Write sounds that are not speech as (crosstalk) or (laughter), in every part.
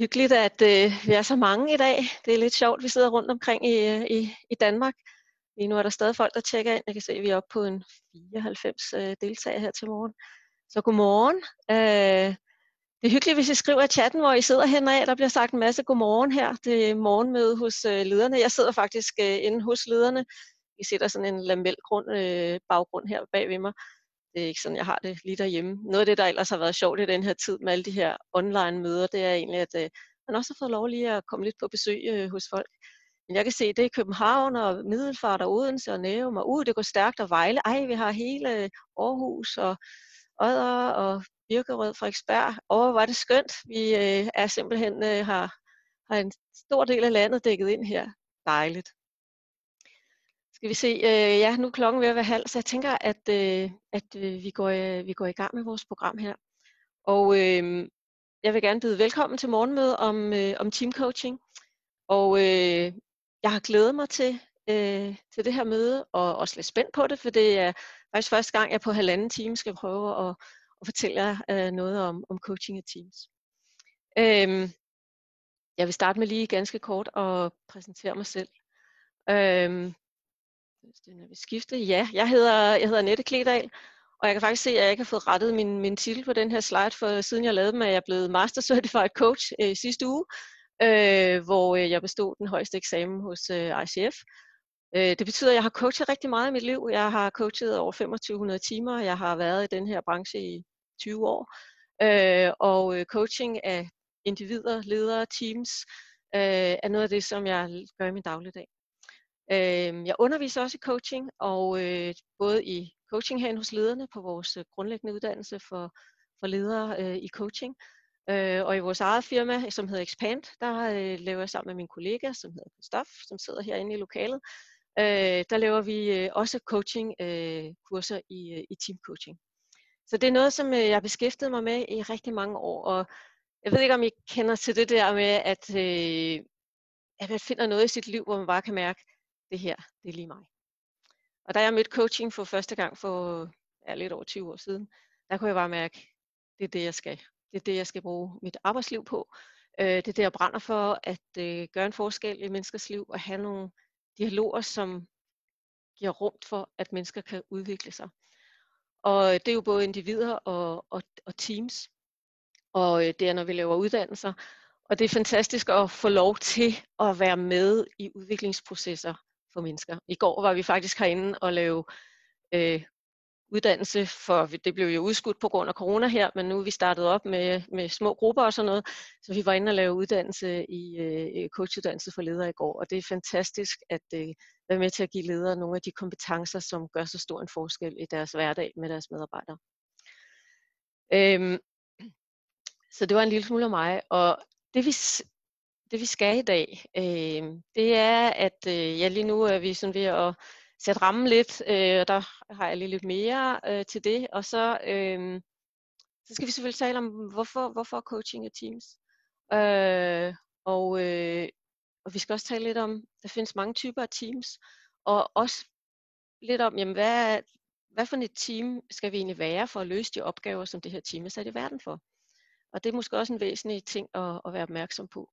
Hyggeligt, at øh, vi er så mange i dag. Det er lidt sjovt, vi sidder rundt omkring i, øh, i, i Danmark. Lige nu er der stadig folk, der tjekker ind. Jeg kan se, at vi er oppe på en 94 øh, deltagere her til morgen. Så godmorgen. Øh, det er hyggeligt, hvis I skriver i chatten, hvor I sidder henad. Der bliver sagt en masse godmorgen her. Det er morgenmøde hos øh, lederne. Jeg sidder faktisk øh, inde hos lederne. I ser der sådan en lamelgrund øh, baggrund her bag ved mig. Det er ikke sådan, jeg har det lige derhjemme. Noget af det, der ellers har været sjovt i den her tid med alle de her online møder, det er egentlig, at øh, man også har fået lov lige at komme lidt på besøg øh, hos folk. Men jeg kan se, det er København og Middelfart og Odense og Nærum og uh, det går stærkt og Vejle. Ej, vi har hele øh, Aarhus og Odder og Birkerød, Frederiksberg. Åh, hvor er det skønt. Vi øh, er simpelthen øh, har, har en stor del af landet dækket ind her. Dejligt. Skal vi se, øh, ja, nu er klokken ved at være halv, så jeg tænker, at, øh, at øh, vi, går, øh, vi går i gang med vores program her. Og øh, jeg vil gerne byde velkommen til morgenmødet om, øh, om teamcoaching. Og øh, jeg har glædet mig til, øh, til det her møde, og også lidt spændt på det, for det er faktisk første gang, jeg på halvanden time skal prøve at, at fortælle jer øh, noget om, om coaching af teams. Øh, jeg vil starte med lige ganske kort at præsentere mig selv. Øh, når vi skifter, Ja, jeg hedder, jeg hedder Nette Kledal, og jeg kan faktisk se, at jeg ikke har fået rettet min, min titel på den her slide, for siden jeg lavede dem, er jeg blevet Master Certified Coach øh, sidste uge, øh, hvor øh, jeg bestod den højeste eksamen hos øh, ICF. Øh, det betyder, at jeg har coachet rigtig meget i mit liv. Jeg har coachet over 2500 timer. Jeg har været i den her branche i 20 år. Øh, og øh, coaching af individer, ledere, teams, øh, er noget af det, som jeg gør i min dagligdag. Øh, jeg underviser også i coaching, og øh, både i coaching herinde hos lederne på vores øh, grundlæggende uddannelse for, for ledere øh, i coaching, øh, og i vores eget firma, som hedder Expand, der øh, laver jeg sammen med min kollega, som hedder Kristof, som sidder herinde i lokalet, øh, der laver vi øh, også coaching-kurser øh, i, øh, i team coaching. Så det er noget, som øh, jeg har beskæftiget mig med i rigtig mange år, og jeg ved ikke, om I kender til det der med, at, øh, at man finder noget i sit liv, hvor man bare kan mærke, det her, det er lige mig. Og da jeg mødte coaching for første gang for ja, lidt over 20 år siden, der kunne jeg bare mærke, det er det, jeg skal. Det er det, jeg skal bruge mit arbejdsliv på. Øh, det er det, jeg brænder for, at øh, gøre en forskel i menneskers liv og have nogle dialoger, som giver rum for, at mennesker kan udvikle sig. Og øh, det er jo både individer og, og, og teams. Og øh, det er, når vi laver uddannelser. Og det er fantastisk at få lov til at være med i udviklingsprocesser for mennesker. I går var vi faktisk herinde og lave øh, uddannelse, for det blev jo udskudt på grund af corona her, men nu er vi startet op med, med små grupper og sådan noget, så vi var inde og lave uddannelse i øh, coachuddannelse for ledere i går, og det er fantastisk at øh, være med til at give ledere nogle af de kompetencer, som gør så stor en forskel i deres hverdag med deres medarbejdere. Øhm, så det var en lille smule af mig, og det vi det vi skal i dag, øh, det er, at øh, ja, lige nu er vi sådan ved at sætte rammen lidt, øh, og der har jeg lige lidt mere øh, til det. Og så, øh, så skal vi selvfølgelig tale om, hvorfor, hvorfor coaching af teams. Øh, og, øh, og vi skal også tale lidt om, der findes mange typer af teams, og også lidt om, jamen, hvad, hvad for et team skal vi egentlig være for at løse de opgaver, som det her team er sat i verden for. Og det er måske også en væsentlig ting at, at være opmærksom på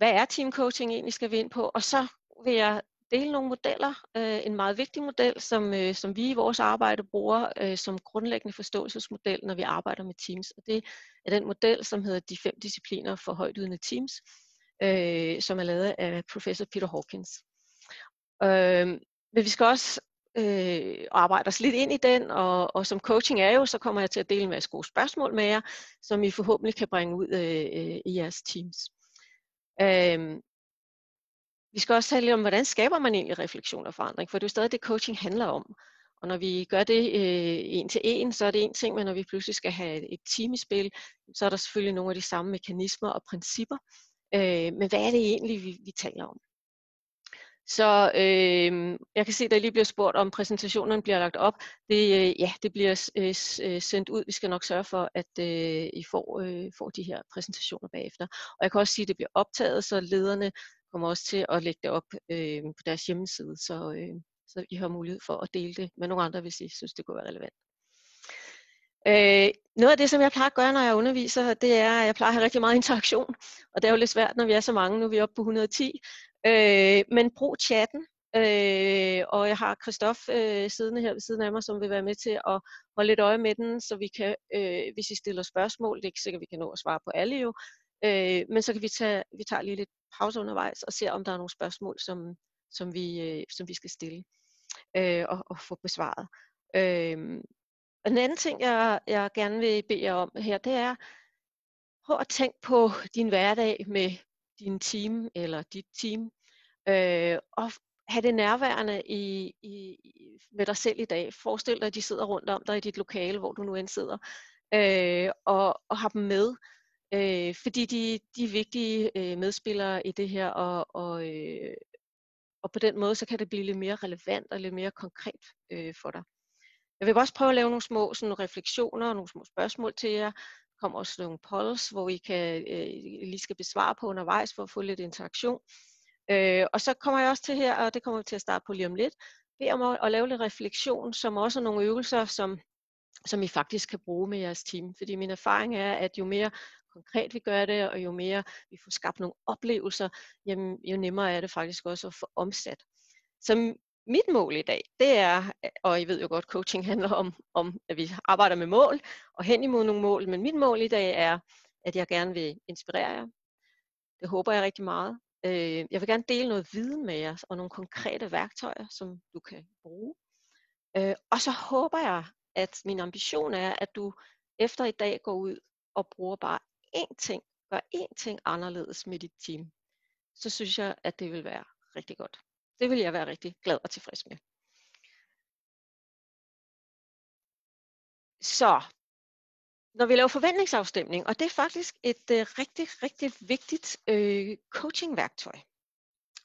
hvad er team coaching egentlig, skal vi ind på. Og så vil jeg dele nogle modeller. Øh, en meget vigtig model, som, øh, som vi i vores arbejde bruger øh, som grundlæggende forståelsesmodel, når vi arbejder med teams. Og det er den model, som hedder de fem discipliner for højtydende teams, øh, som er lavet af professor Peter Hawkins. Øh, men vi skal også øh, arbejde os lidt ind i den, og, og som coaching er jo, så kommer jeg til at dele en masse gode spørgsmål med jer, som I forhåbentlig kan bringe ud øh, øh i jeres teams. Øhm, vi skal også tale lidt om, hvordan skaber man egentlig refleksion og forandring, for det er jo stadig det, coaching handler om. Og når vi gør det øh, en til en, så er det en ting, men når vi pludselig skal have et team i spil, så er der selvfølgelig nogle af de samme mekanismer og principper. Øh, men hvad er det egentlig, vi, vi taler om? Så øh, jeg kan se, at der lige bliver spurgt, om præsentationen bliver lagt op. Det, øh, ja, det bliver øh, øh, sendt ud. Vi skal nok sørge for, at øh, I får, øh, får de her præsentationer bagefter. Og jeg kan også sige, at det bliver optaget, så lederne kommer også til at lægge det op øh, på deres hjemmeside, så, øh, så I har mulighed for at dele det med nogle andre, hvis I synes, det kunne være relevant. Øh, noget af det, som jeg plejer at gøre, når jeg underviser, det er, at jeg plejer at have rigtig meget interaktion. Og det er jo lidt svært, når vi er så mange. Nu er vi oppe på 110. Øh, men brug chatten. Øh, og jeg har Christoph øh, siddende her ved siden af mig, som vil være med til at holde lidt øje med den, så vi kan, øh, hvis I stiller spørgsmål, det er ikke sikkert, vi kan nå at svare på alle jo, øh, men så kan vi tage, vi tager lige lidt pause undervejs og se, om der er nogle spørgsmål, som, som, vi, øh, som vi skal stille øh, og, og få besvaret. Øh, og den anden ting, jeg, jeg gerne vil bede jer om her, det er, prøv at tænke på din hverdag med din team eller dit team, øh, og have det nærværende i, i, med dig selv i dag. Forestil dig, at de sidder rundt om dig i dit lokale, hvor du nu end sidder, øh, og, og har dem med, øh, fordi de, de er vigtige øh, medspillere i det her, og, og, øh, og på den måde, så kan det blive lidt mere relevant og lidt mere konkret øh, for dig. Jeg vil også prøve at lave nogle små sådan, refleksioner og nogle små spørgsmål til jer. Kommer også nogle polls, hvor I kan, øh, lige skal besvare på undervejs for at få lidt interaktion. Øh, og så kommer jeg også til her, og det kommer vi til at starte på lige om lidt, ved om at, at lave lidt refleksion, som også er nogle øvelser, som, som I faktisk kan bruge med jeres team. Fordi min erfaring er, at jo mere konkret vi gør det, og jo mere vi får skabt nogle oplevelser, jamen, jo nemmere er det faktisk også at få omsat. Så mit mål i dag, det er, og I ved jo godt, coaching handler om, om, at vi arbejder med mål, og hen imod nogle mål, men mit mål i dag er, at jeg gerne vil inspirere jer. Det håber jeg rigtig meget. Øh, jeg vil gerne dele noget viden med jer, og nogle konkrete værktøjer, som du kan bruge. Øh, og så håber jeg, at min ambition er, at du efter i dag går ud og bruger bare én ting, gør én ting anderledes med dit team. Så synes jeg, at det vil være rigtig godt. Det vil jeg være rigtig glad og tilfreds med. Så, når vi laver forventningsafstemning, og det er faktisk et øh, rigtig, rigtig vigtigt øh, coachingværktøj.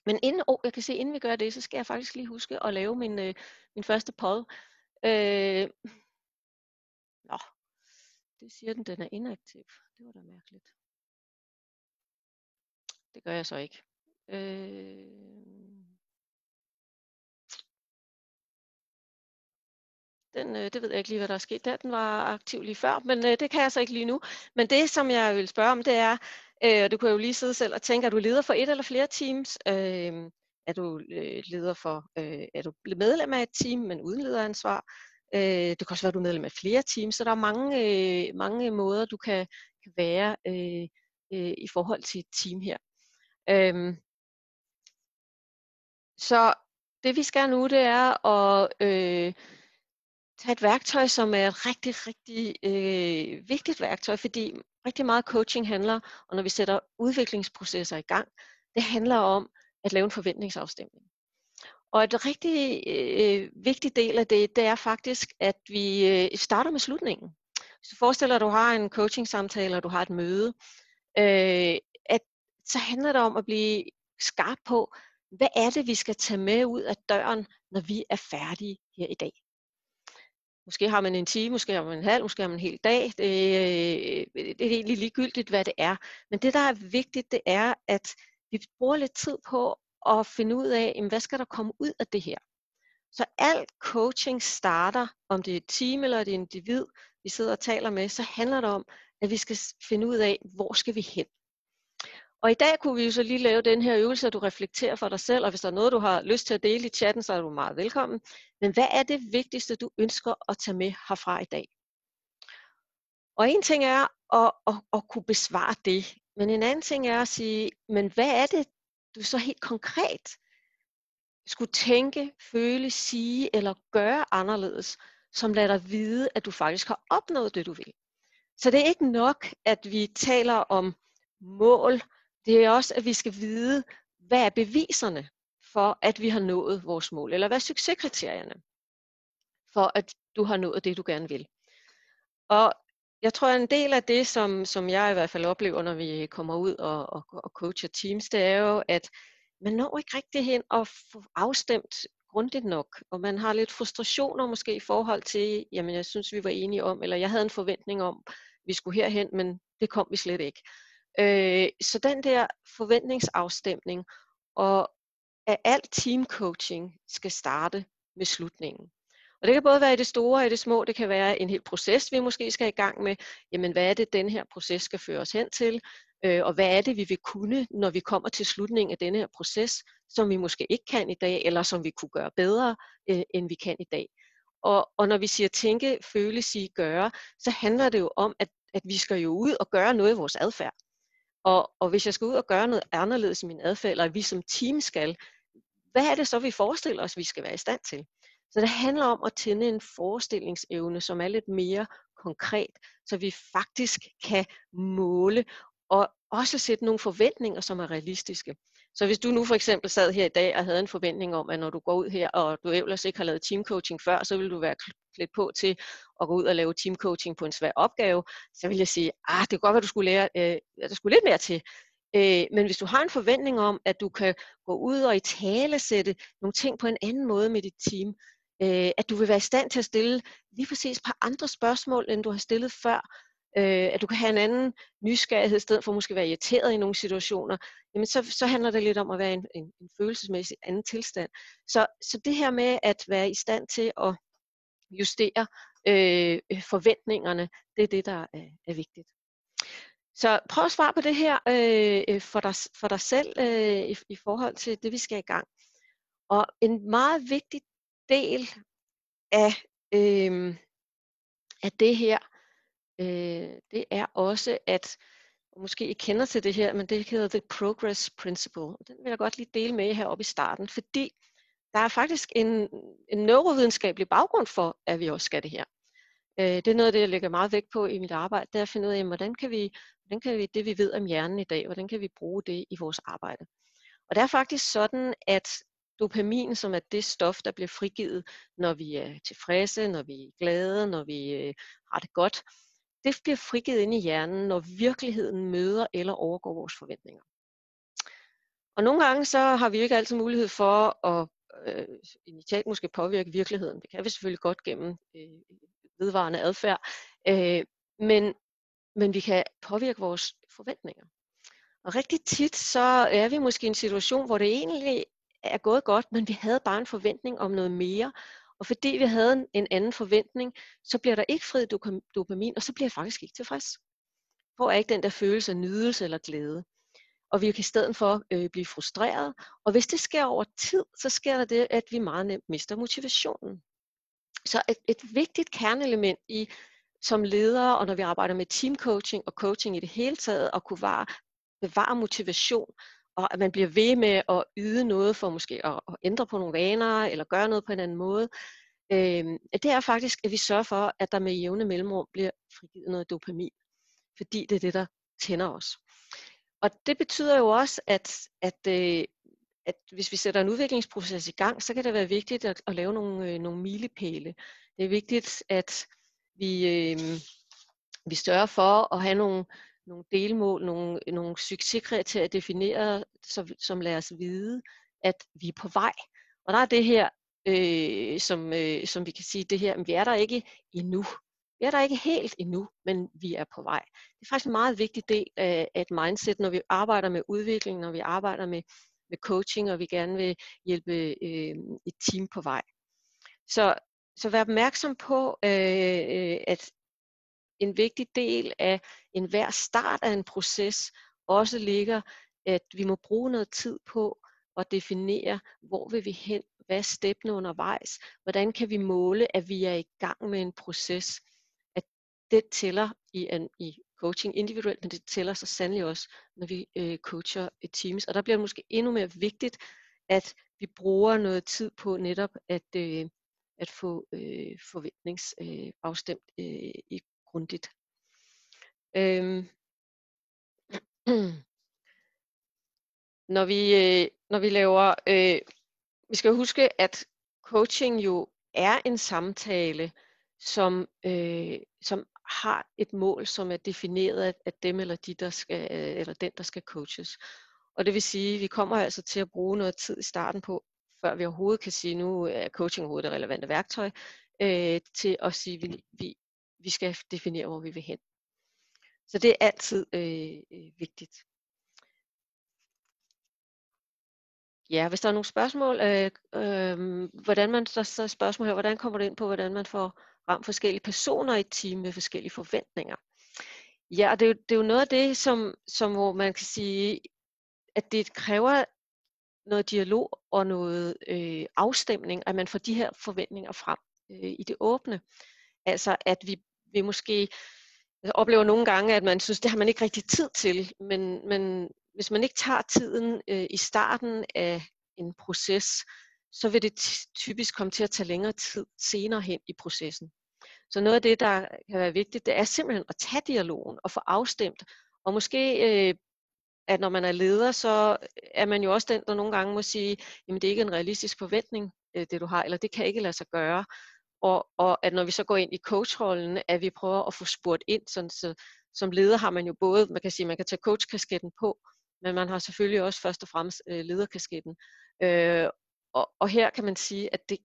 Men inden, oh, jeg kan se, inden vi gør det, så skal jeg faktisk lige huske at lave min, øh, min første pod. Øh, nå, det siger den, den er inaktiv. Det var da mærkeligt. Det gør jeg så ikke. Øh, Den, øh, det ved jeg ikke lige, hvad der er sket der. Den var aktiv lige før, men øh, det kan jeg så ikke lige nu. Men det, som jeg vil spørge om, det er, øh, og du kan jo lige sidde selv og tænke, er du leder for et eller flere teams? Øh, er du øh, leder for, øh, er du medlem af et team, men uden lederansvar? Øh, det kan også være, at du er medlem af flere teams, så der er mange, øh, mange måder, du kan, kan være øh, øh, i forhold til et team her. Øh, så det vi skal nu, det er at øh, tage et værktøj, som er et rigtig, rigtig øh, vigtigt værktøj, fordi rigtig meget coaching handler, og når vi sætter udviklingsprocesser i gang, det handler om at lave en forventningsafstemning. Og et rigtig øh, vigtig del af det, det er faktisk, at vi øh, starter med slutningen. Hvis du forestiller dig, at du har en coaching-samtale, og du har et møde, øh, at, så handler det om at blive skarp på, hvad er det, vi skal tage med ud af døren, når vi er færdige her i dag. Måske har man en time, måske har man en halv, måske har man en hel dag. Øh, det, det er egentlig ligegyldigt, hvad det er. Men det, der er vigtigt, det er, at vi bruger lidt tid på at finde ud af, hvad skal der komme ud af det her. Så al coaching starter, om det er et team eller et individ, vi sidder og taler med, så handler det om, at vi skal finde ud af, hvor skal vi hen. Og i dag kunne vi jo så lige lave den her øvelse, at du reflekterer for dig selv, og hvis der er noget, du har lyst til at dele i chatten, så er du meget velkommen. Men hvad er det vigtigste, du ønsker at tage med herfra i dag? Og en ting er at, at, at kunne besvare det, men en anden ting er at sige, men hvad er det, du så helt konkret skulle tænke, føle, sige eller gøre anderledes, som lader dig vide, at du faktisk har opnået det, du vil. Så det er ikke nok, at vi taler om mål, det er også, at vi skal vide, hvad er beviserne for, at vi har nået vores mål, eller hvad er succeskriterierne for, at du har nået det, du gerne vil. Og jeg tror, at en del af det, som, som jeg i hvert fald oplever, når vi kommer ud og, og, og coacher teams, det er jo, at man når ikke rigtig hen og få afstemt grundigt nok, og man har lidt frustrationer måske i forhold til, jamen jeg synes, vi var enige om, eller jeg havde en forventning om, vi skulle herhen, men det kom vi slet ikke. Øh, så den der forventningsafstemning og at alt teamcoaching skal starte med slutningen. Og det kan både være i det store og i det små. Det kan være en hel proces, vi måske skal i gang med. Jamen, hvad er det, den her proces skal føre os hen til? Øh, og hvad er det, vi vil kunne, når vi kommer til slutningen af denne her proces, som vi måske ikke kan i dag, eller som vi kunne gøre bedre, øh, end vi kan i dag. Og, og når vi siger tænke, føle, sige, gøre, så handler det jo om, at, at vi skal jo ud og gøre noget i vores adfærd. Og, og hvis jeg skal ud og gøre noget anderledes i min adfærd, eller vi som team skal, hvad er det så, vi forestiller os, vi skal være i stand til? Så det handler om at tænde en forestillingsevne, som er lidt mere konkret, så vi faktisk kan måle og også sætte nogle forventninger, som er realistiske. Så hvis du nu for eksempel sad her i dag og havde en forventning om, at når du går ud her, og du ellers ikke har lavet teamcoaching før, så vil du være klædt på til at gå ud og lave teamcoaching på en svær opgave, så vil jeg sige, ah, det kan godt være, du skulle lære, øh, der skulle lidt mere til. Øh, men hvis du har en forventning om, at du kan gå ud og i tale sætte nogle ting på en anden måde med dit team, øh, at du vil være i stand til at stille lige præcis et par andre spørgsmål, end du har stillet før, øh, at du kan have en anden nysgerrighed, i stedet for at måske være irriteret i nogle situationer, jamen så, så handler det lidt om at være en, en, en følelsesmæssig anden tilstand. Så, så det her med at være i stand til at justere øh, forventningerne, det er det, der er, er vigtigt. Så prøv at svare på det her øh, for, dig, for dig selv øh, i, i forhold til det, vi skal i gang. Og en meget vigtig del af, øh, af det her, øh, det er også, at måske I kender til det her, men det hedder The Progress Principle. Den vil jeg godt lige dele med jer heroppe i starten, fordi der er faktisk en, en neurovidenskabelig baggrund for, at vi også skal det her. Øh, det er noget af det, jeg lægger meget vægt på i mit arbejde, det er at finde ud af, hvordan kan vi, hvordan kan vi det, vi ved om hjernen i dag, hvordan kan vi bruge det i vores arbejde. Og det er faktisk sådan, at dopamin, som er det stof, der bliver frigivet, når vi er tilfredse, når vi er glade, når vi øh, har det godt, det bliver frigivet ind i hjernen, når virkeligheden møder eller overgår vores forventninger. Og nogle gange så har vi ikke altid mulighed for at øh, initialt måske påvirke virkeligheden. Det kan vi selvfølgelig godt gennem øh, vedvarende adfærd, øh, men, men vi kan påvirke vores forventninger. Og rigtig tit så er vi måske i en situation, hvor det egentlig er gået godt, men vi havde bare en forventning om noget mere, og fordi vi havde en anden forventning, så bliver der ikke fri dopamin, og så bliver jeg faktisk ikke tilfreds. Hvor er ikke den der følelse af nydelse eller glæde. Og vi kan i stedet for øh, blive frustreret. Og hvis det sker over tid, så sker der det, at vi meget nemt mister motivationen. Så et, et vigtigt kernelement i som ledere, og når vi arbejder med teamcoaching og coaching i det hele taget, at kunne vare, bevare motivation, og at man bliver ved med at yde noget for måske at, at ændre på nogle vaner, eller gøre noget på en anden måde, øh, det er faktisk, at vi sørger for, at der med jævne mellemrum bliver frigivet noget dopamin. Fordi det er det, der tænder os. Og det betyder jo også, at, at, øh, at hvis vi sætter en udviklingsproces i gang, så kan det være vigtigt at, at lave nogle, øh, nogle milepæle. Det er vigtigt, at vi, øh, vi sørger for at have nogle, nogle delmål, nogle, nogle succeskriterier defineret, som, som lader os vide, at vi er på vej. Og der er det her, øh, som, øh, som vi kan sige, det her, vi er der ikke endnu. Vi er der ikke helt endnu, men vi er på vej. Det er faktisk en meget vigtig del af, af et mindset, når vi arbejder med udvikling, når vi arbejder med, med coaching, og vi gerne vil hjælpe øh, et team på vej. Så, så vær opmærksom på, øh, øh at en vigtig del af enhver start af en proces også ligger, at vi må bruge noget tid på at definere, hvor vil vi hen, hvad er steppene undervejs, hvordan kan vi måle, at vi er i gang med en proces, at det tæller i, en, i coaching individuelt, men det tæller så sandelig også, når vi øh, coacher et teams. Og der bliver det måske endnu mere vigtigt, at vi bruger noget tid på netop at, øh, at få øh, forventningsafstemt øh, øh, i grundigt. Øhm. Når vi, øh, når vi laver, øh, vi skal huske, at coaching jo er en samtale, som, øh, som har et mål, som er defineret af, af dem eller de, der skal, øh, eller den, der skal coaches. Og det vil sige, at vi kommer altså til at bruge noget tid i starten på, før vi overhovedet kan sige, nu er coaching overhovedet det relevante værktøj, øh, til at sige, at vi, vi, vi skal definere, hvor vi vil hen. Så det er altid øh, øh, vigtigt. Ja, hvis der er nogle spørgsmål, øh, øh, hvordan man så, så spørgsmål her, hvordan kommer du ind på, hvordan man får ramt forskellige personer i et team med forskellige forventninger? Ja, og det er jo, det er jo noget af det, som, som hvor man kan sige, at det kræver noget dialog og noget øh, afstemning, at man får de her forventninger frem øh, i det åbne. Altså at vi, vi måske øh, oplever nogle gange, at man synes, det har man ikke rigtig tid til, men, men hvis man ikke tager tiden øh, i starten af en proces, så vil det typisk komme til at tage længere tid senere hen i processen. Så noget af det, der kan være vigtigt, det er simpelthen at tage dialogen og få afstemt, og måske øh, at når man er leder, så er man jo også den, der nogle gange må sige, jamen det er ikke en realistisk forventning, øh, det du har, eller det kan ikke lade sig gøre. Og, og at når vi så går ind i coachrollen, at vi prøver at få spurgt ind, sådan så som leder har man jo både, man kan sige, man kan tage coachkasketten på, men man har selvfølgelig også først og fremmest øh, lederkasketten. Øh, og, og her kan man sige, at det,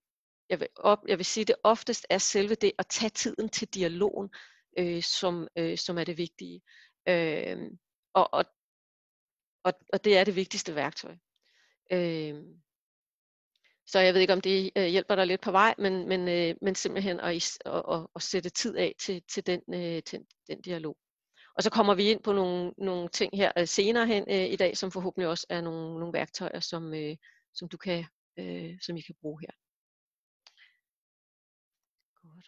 jeg vil, op, jeg vil sige, det oftest er selve det at tage tiden til dialogen, øh, som, øh, som er det vigtige. Øh, og, og, og, og det er det vigtigste værktøj. Øh, så jeg ved ikke, om det øh, hjælper dig lidt på vej, men, men, øh, men simpelthen at, at, at, at sætte tid af til, til, den, øh, til den dialog. Og så kommer vi ind på nogle, nogle ting her øh, senere hen øh, i dag, som forhåbentlig også er nogle, nogle værktøjer, som, øh, som du kan, øh, som I kan bruge her. Godt.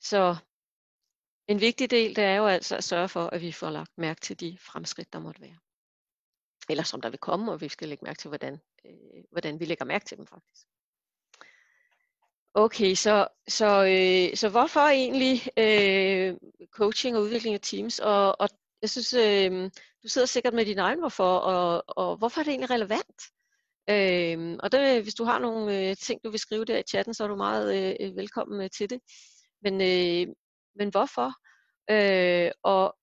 Så en vigtig del, det er jo altså at sørge for, at vi får lagt mærke til de fremskridt, der måtte være. Eller som der vil komme, og vi skal lægge mærke til, hvordan, øh, hvordan vi lægger mærke til dem faktisk. Okay, så, så, øh, så hvorfor egentlig øh, coaching og udvikling af teams? Og, og jeg synes, øh, du sidder sikkert med din egen hvorfor, og, og hvorfor er det egentlig relevant? Øh, og det, hvis du har nogle øh, ting, du vil skrive der i chatten, så er du meget øh, velkommen øh, til det. Men, øh, men hvorfor? Øh, og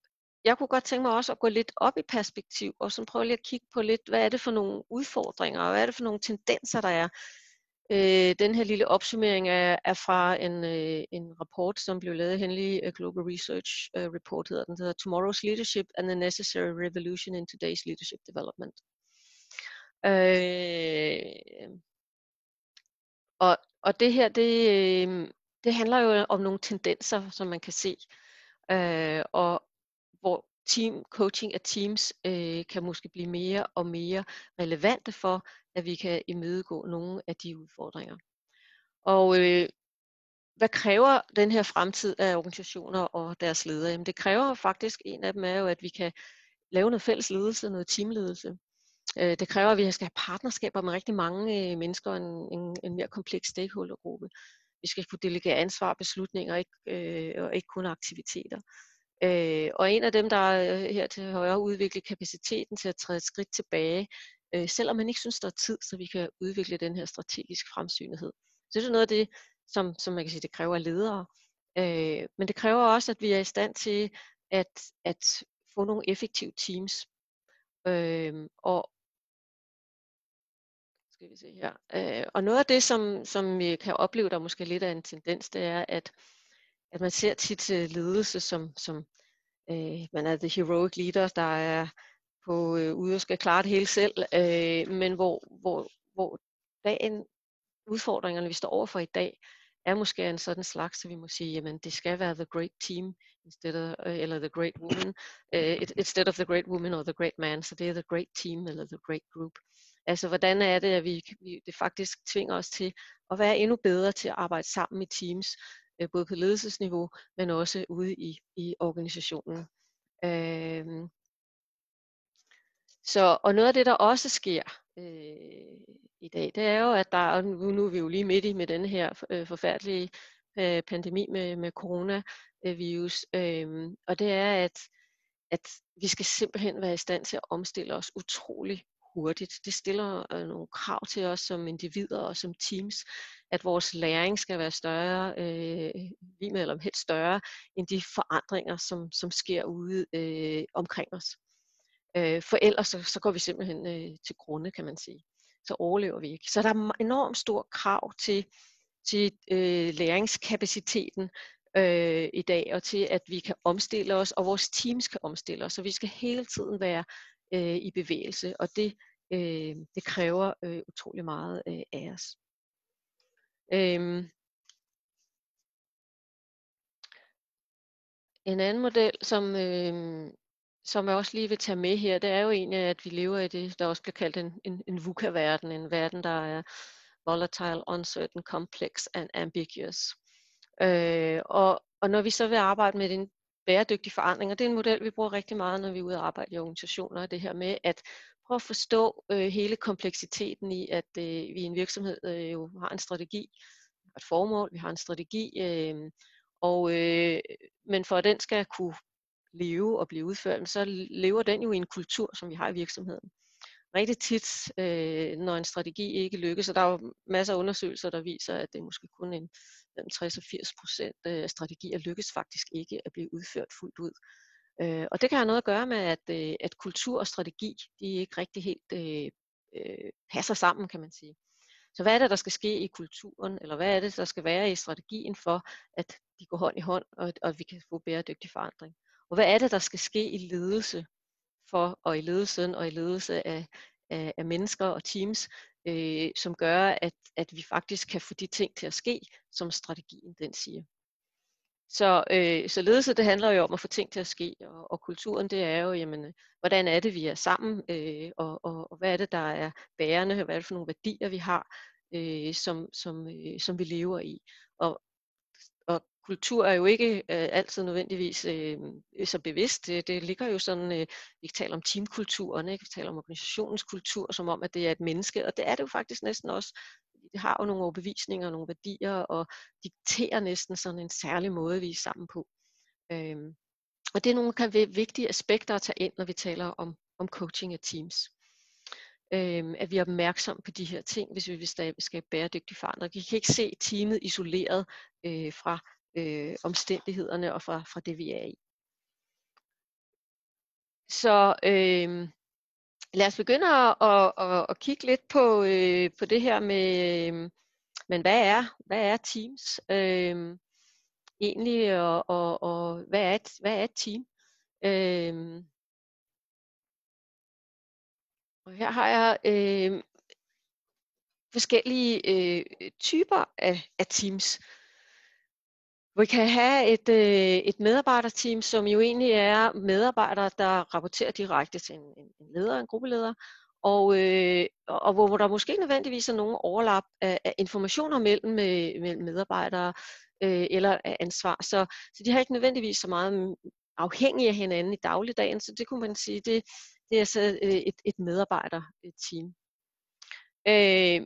jeg kunne godt tænke mig også at gå lidt op i perspektiv, og så prøve lige at kigge på lidt, hvad er det for nogle udfordringer, og hvad er det for nogle tendenser, der er. Øh, den her lille opsummering er, er fra en, øh, en rapport, som blev lavet af Henley øh, Global Research uh, Report, hedder den, der hedder Tomorrow's Leadership and the Necessary Revolution in Today's Leadership Development. Øh, og, og det her, det, øh, det handler jo om nogle tendenser, som man kan se, øh, og hvor team coaching af teams øh, kan måske blive mere og mere relevante for, at vi kan imødegå nogle af de udfordringer. Og øh, hvad kræver den her fremtid af organisationer og deres ledere? Jamen det kræver faktisk, en af dem er jo, at vi kan lave noget fælles ledelse, noget teamledelse. Øh, det kræver, at vi skal have partnerskaber med rigtig mange øh, mennesker og en, en, en mere kompleks stakeholdergruppe. Vi skal kunne delegere ansvar og beslutninger, ikke, øh, og ikke kun aktiviteter. Øh, og en af dem, der er her til højre udvikle kapaciteten til at træde et skridt tilbage, øh, selvom man ikke synes, der er tid, så vi kan udvikle den her strategisk fremsynighed. Så det er noget af det, som, som man kan sige, det kræver af ledere. Øh, men det kræver også, at vi er i stand til at, at få nogle effektive teams. Øh, og skal vi se her. Øh, og noget af det, som, som vi kan opleve, der måske lidt af en tendens, det er, at at man ser tit øh, ledelse som, som øh, man er the heroic leader, der er på øh, ude og skal klare det hele selv, øh, men hvor, hvor, hvor dagen, udfordringerne, vi står overfor i dag, er måske en sådan slags, så vi må sige, jamen det skal være the great team, instead of, øh, eller the great woman, uh, instead of the great woman or the great man, så det er the great team eller the great group. Altså hvordan er det, at vi, vi det faktisk tvinger os til at være endnu bedre til at arbejde sammen i teams, Øh, både på ledelsesniveau, men også ude i, i organisationen. Øh, så, og noget af det, der også sker øh, i dag, det er jo, at der, og nu, nu er vi jo lige midt i med den her øh, forfærdelige øh, pandemi med, med coronavirus, øh, og det er, at, at vi skal simpelthen være i stand til at omstille os utrolig hurtigt. Det stiller øh, nogle krav til os som individer og som teams, at vores læring skal være større, øh, lige med eller helst større, end de forandringer, som, som sker ude øh, omkring os. Øh, for ellers så, så går vi simpelthen øh, til grunde, kan man sige. Så overlever vi ikke. Så der er enormt stor krav til, til øh, læringskapaciteten øh, i dag, og til at vi kan omstille os, og vores teams kan omstille os. Så vi skal hele tiden være øh, i bevægelse, og det øh, det kræver øh, utrolig meget øh, af os. Øhm. en anden model, som, øh, som jeg også lige vil tage med her, det er jo egentlig, at vi lever i det, der også bliver kaldt en, en, en VUCA-verden, en verden, der er volatile, uncertain, complex and ambiguous. Øh, og, og når vi så vil arbejde med den bæredygtig forandring, og det er en model, vi bruger rigtig meget, når vi er ude og arbejde i organisationer, det her med at prøve at forstå øh, hele kompleksiteten i, at øh, vi i en virksomhed øh, jo har en strategi, et formål, vi har en strategi, øh, og, øh, men for at den skal kunne leve og blive udført, så lever den jo i en kultur, som vi har i virksomheden. Rigtig tit, øh, når en strategi ikke lykkes, og der er jo masser af undersøgelser, der viser, at det er måske kun en 60 80 procent af strategier lykkes faktisk ikke at blive udført fuldt ud. Øh, og det kan have noget at gøre med, at, øh, at kultur og strategi, de ikke rigtig helt øh, øh, passer sammen, kan man sige. Så hvad er det, der skal ske i kulturen, eller hvad er det, der skal være i strategien for, at de går hånd i hånd, og, og vi kan få bæredygtig forandring? Og hvad er det, der skal ske i ledelse for, og i ledelsen og i ledelse af, af, af mennesker og teams, øh, som gør, at, at vi faktisk kan få de ting til at ske, som strategien den siger. Så, øh, så ledelse, det handler jo om at få ting til at ske, og, og kulturen, det er jo, jamen, hvordan er det, vi er sammen, øh, og, og, og hvad er det, der er bærende, hvad er det for nogle værdier, vi har, øh, som, som, øh, som vi lever i. Og, og kultur er jo ikke øh, altid nødvendigvis øh, så bevidst. Det, det ligger jo sådan, øh, vi taler om teamkulturen, ikke? vi taler om organisationens kultur, som om, at det er et menneske, og det er det jo faktisk næsten også. Det har jo nogle overbevisninger og nogle værdier, og dikterer næsten sådan en særlig måde, vi er sammen på. Øhm, og det er nogle kan vigtige aspekter at tage ind, når vi taler om, om coaching af teams Øhm, at vi er opmærksom på de her ting, hvis vi vil skabe bæredygtig forandring. Vi kan ikke se teamet isoleret øh, fra øh, omstændighederne og fra, fra det, vi er i. Så øh, lad os begynde at, at, at, at kigge lidt på, øh, på det her med, øhm, men hvad er, hvad er Teams øh, egentlig, og, og, og hvad, er et, hvad er et team? Øh, og her har jeg øh, forskellige øh, typer af, af teams. Vi kan have et, øh, et medarbejderteam, som jo egentlig er medarbejdere, der rapporterer direkte til en, en leder, en gruppeleder, og, øh, og hvor der måske ikke nødvendigvis er nogen overlap af, af informationer mellem, med, mellem medarbejdere øh, eller af ansvar. Så, så de har ikke nødvendigvis så meget mm, afhængige af hinanden i dagligdagen, så det kunne man sige, det, det er så øh, et, et medarbejderteam. Øh,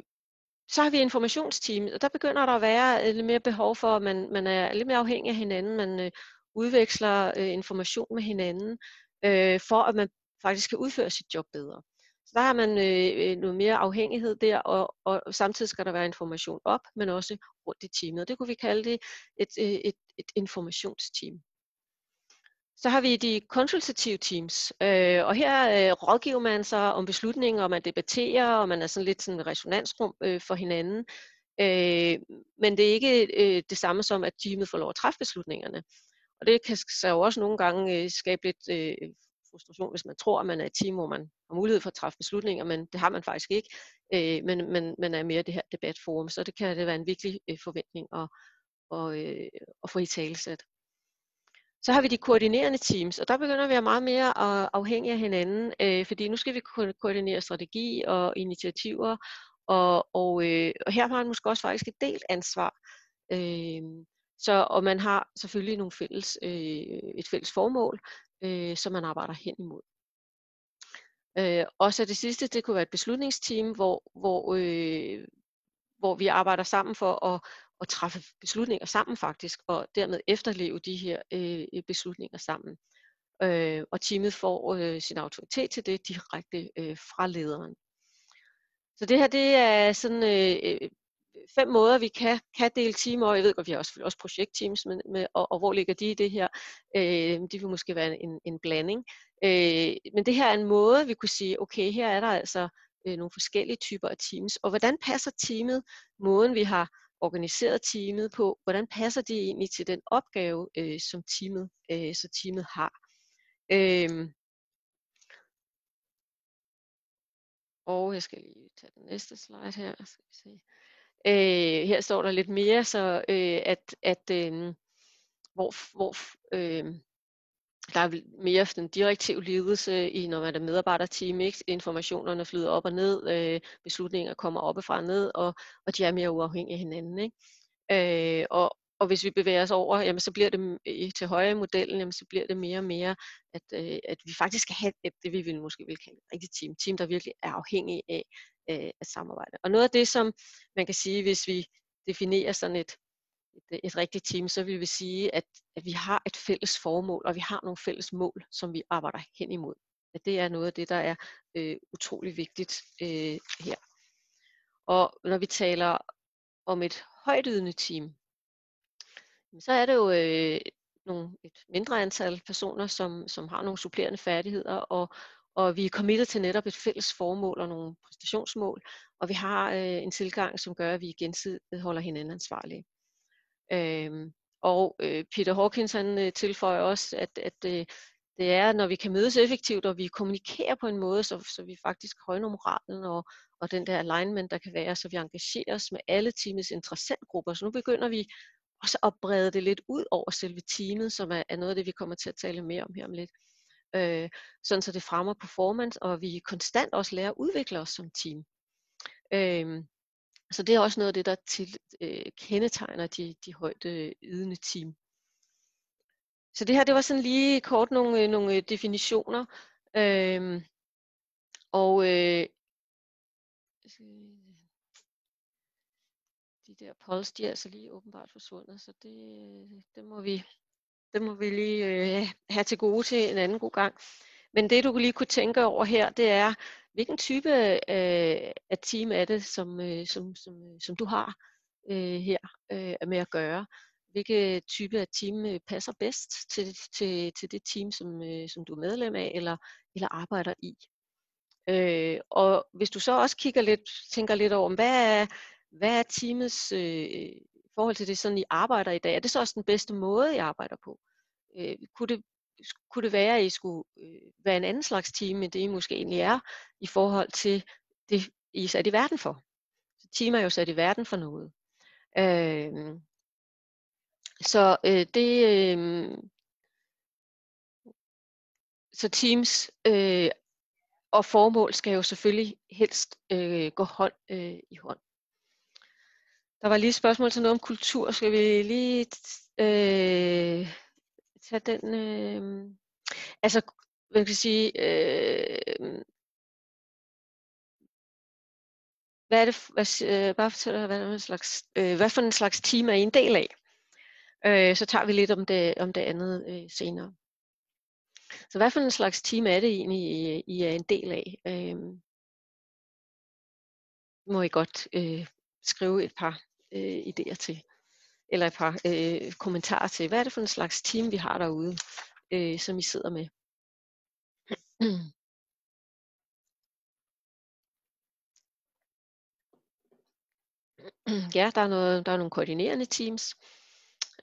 så har vi informationsteamet, og der begynder der at være øh, lidt mere behov for, at man, man er lidt mere afhængig af hinanden, man øh, udveksler øh, information med hinanden, øh, for at man faktisk kan udføre sit job bedre. Så der har man øh, øh noget mere afhængighed der, og, og samtidig skal der være information op, men også rundt i teamet. Det kunne vi kalde det et, øh, et, et informationsteam. Så har vi de konsultative teams, øh, og her øh, rådgiver man sig om beslutninger, og man debatterer, og man er sådan lidt sådan et resonansrum øh, for hinanden. Øh, men det er ikke øh, det samme som, at teamet får lov at træffe beslutningerne. Og det kan så jo også nogle gange øh, skabe lidt øh, frustration, hvis man tror, at man er et team, hvor man har mulighed for at træffe beslutninger, men det har man faktisk ikke. Øh, men man, man er mere det her debatforum, så det kan det være en virkelig øh, forventning at, og, øh, at få i talesæt. Så har vi de koordinerende teams, og der begynder vi at være meget mere øh, afhængige af hinanden, øh, fordi nu skal vi kunne koordinere strategi og initiativer, og, og, øh, og her har man måske også faktisk et delt ansvar. Øh, så, og man har selvfølgelig nogle fælles, øh, et fælles formål, øh, som man arbejder hen imod. Øh, og så det sidste, det kunne være et beslutningsteam, hvor, hvor, øh, hvor vi arbejder sammen for at, at træffe beslutninger sammen faktisk, og dermed efterleve de her øh, beslutninger sammen. Øh, og teamet får øh, sin autoritet til det direkte øh, fra lederen. Så det her det er sådan øh, øh fem måder, vi kan, kan dele timer, og jeg ved godt, vi har også, også projektteams, men, med, og, og hvor ligger de i det her? Øh, det vil måske være en, en blanding. Øh, men det her er en måde, vi kunne sige, okay, her er der altså øh, nogle forskellige typer af teams, og hvordan passer teamet, måden vi har organiseret teamet på, hvordan passer det egentlig til den opgave, øh, som teamet, øh, så teamet har. Øhm, Og jeg skal lige tage den næste slide her. Skal vi se. Øh, her står der lidt mere, så øh, at, at øh, hvor, hvor øh, der er mere den direktive ledelse i, når man er medarbejderteam, ikke? informationerne flyder op og ned, øh, beslutninger kommer op og fra ned, og, og de er mere uafhængige af hinanden. Ikke? Øh, og, og hvis vi bevæger os over, jamen, så bliver det til højre i modellen, jamen, så bliver det mere og mere, at, øh, at vi faktisk skal have et, det, vi vil måske vil kalde et rigtigt team. Team, der virkelig er afhængig af øh, at samarbejde. Og noget af det, som man kan sige, hvis vi definerer sådan et, et, øh, et rigtigt team, så vil vi sige, at, at vi har et fælles formål, og vi har nogle fælles mål, som vi arbejder hen imod. At det er noget af det, der er øh, utrolig vigtigt øh, her. Og når vi taler om et højtydende team, så er det jo øh, nogle, et mindre antal personer, som, som har nogle supplerende færdigheder, og, og vi er committed til netop et fælles formål og nogle præstationsmål, og vi har øh, en tilgang, som gør, at vi gensidigt holder hinanden ansvarlige. Øhm, og øh, Peter Hawkins han øh, tilføjer også, at, at øh, det er, når vi kan mødes effektivt, og vi kommunikerer på en måde, så, så vi faktisk højner moralen og, og den der alignment, der kan være, så vi engagerer os med alle teamets interessentgrupper. Så nu begynder vi også at brede det lidt ud over selve teamet, som er, er noget af det, vi kommer til at tale mere om her om lidt. Øh, sådan så det fremmer performance, og vi konstant også lærer at udvikle os som team. Øh, så det er også noget af det, der til, øh, kendetegner de, de højde øh, ydende team. Så det her, det var sådan lige kort nogle, øh, nogle øh, definitioner. Øhm, og øh, de der polls, de er altså lige åbenbart forsvundet, så det, det, må, vi, det må vi lige øh, have til gode til en anden god gang. Men det du lige kunne tænke over her, det er, hvilken type øh, af team er det, som, øh, som, som, øh, som du har øh, her øh, med at gøre? Hvilke type af team øh, passer bedst til, til, til det team, som, øh, som du er medlem af eller, eller arbejder i? Øh, og hvis du så også kigger lidt, tænker lidt over, hvad er, hvad er teamets øh, forhold til det, sådan I arbejder i dag? Er det så også den bedste måde, I arbejder på? Øh, kunne, det, kunne det være, at I skulle øh, være en anden slags team, end det I måske egentlig er, i forhold til det, I er sat i verden for? Så team er jo sat i verden for noget. Øh, så øh, det... Øh, så teams øh, og formål skal jo selvfølgelig helst øh, gå hånd øh, i hånd. Der var lige et spørgsmål til noget om kultur. Skal vi lige øh, tage den? Øh, altså, hvad kan jeg sige? Øh, hvad er det, hvad, øh, bare fortæl hvad, er det, slags, øh, hvad for en slags team er I en del af? Øh, så tager vi lidt om det, om det andet øh, senere. Så hvad for en slags team er det egentlig, I, I er en del af? Øh, må I godt øh, skrive et par øh, idéer til, eller et par øh, kommentarer til, hvad er det for en slags team, vi har derude, øh, som I sidder med. ja, der er, noget, der er nogle koordinerende teams.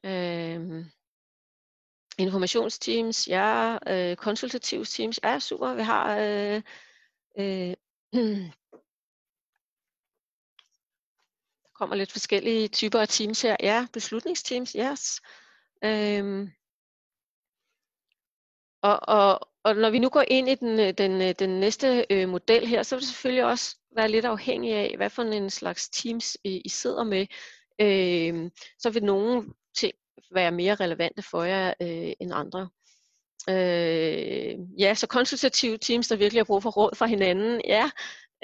Øh, informationsteams, ja, øh, konsultative teams, ja, super, vi har øh, øh, (clears throat) øh kommer lidt forskellige typer af teams her. Ja, beslutningsteams, yes. Øhm. Og, og, og når vi nu går ind i den, øh, den, øh, den næste øh, model her, så vil det selvfølgelig også være lidt afhængig af, hvad for en slags teams I, I sidder med. Øhm. Så vil nogle ting være mere relevante for jer øh, end andre. Øh, ja, så konsultative teams, der virkelig har brug for råd fra hinanden, ja.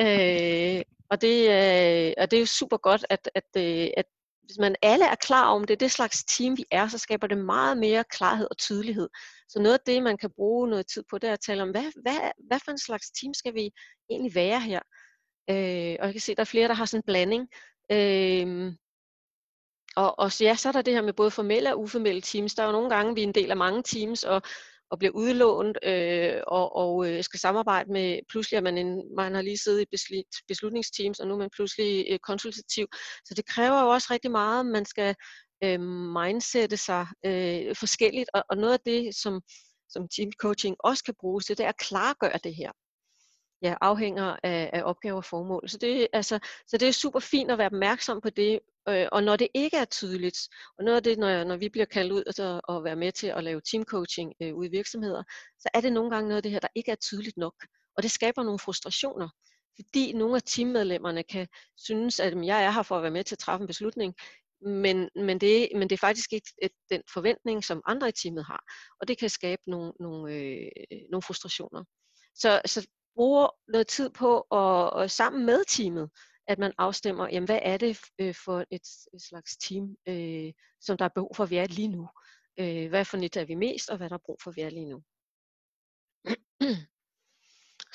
Øh, og det, øh, og det er jo super godt, at, at, øh, at hvis man alle er klar om det, det slags team vi er, så skaber det meget mere klarhed og tydelighed. Så noget af det, man kan bruge noget tid på, det er at tale om, hvad, hvad, hvad for en slags team skal vi egentlig være her? Øh, og jeg kan se, at der er flere, der har sådan en blanding. Øh, og, og så, ja, så er der det her med både formelle og uformelle teams. Der er jo nogle gange, vi er en del af mange teams, og, og bliver udlånt øh, og, og øh, skal samarbejde med, pludselig er man, en, man har lige siddet i beslutningsteams, og nu er man pludselig øh, konsultativ. Så det kræver jo også rigtig meget, man skal øh, mindsette sig øh, forskelligt, og, og noget af det, som, som team coaching også kan bruges til, det er at klargøre det her. ja, afhænger af, af opgaver og formål. Så det, altså, så det er super fint at være opmærksom på det, øh, og når det ikke er tydeligt, og noget af det, når, når vi bliver kaldt ud altså, og være med til at lave teamcoaching øh, ude i virksomheder, så er det nogle gange noget af det her, der ikke er tydeligt nok, og det skaber nogle frustrationer fordi nogle af teammedlemmerne kan synes, at jeg er her for at være med til at træffe en beslutning, men, men, det, men det er faktisk ikke et, den forventning, som andre i teamet har, og det kan skabe nogle, nogle, øh, nogle frustrationer. Så, så bruger noget tid på at, at sammen med teamet, at man afstemmer, jamen hvad er det øh, for et, et slags team, øh, som der er behov for, at vi er lige nu. Øh, hvad for nyt er vi mest, og hvad der er brug for, at vi er lige nu. (clears throat)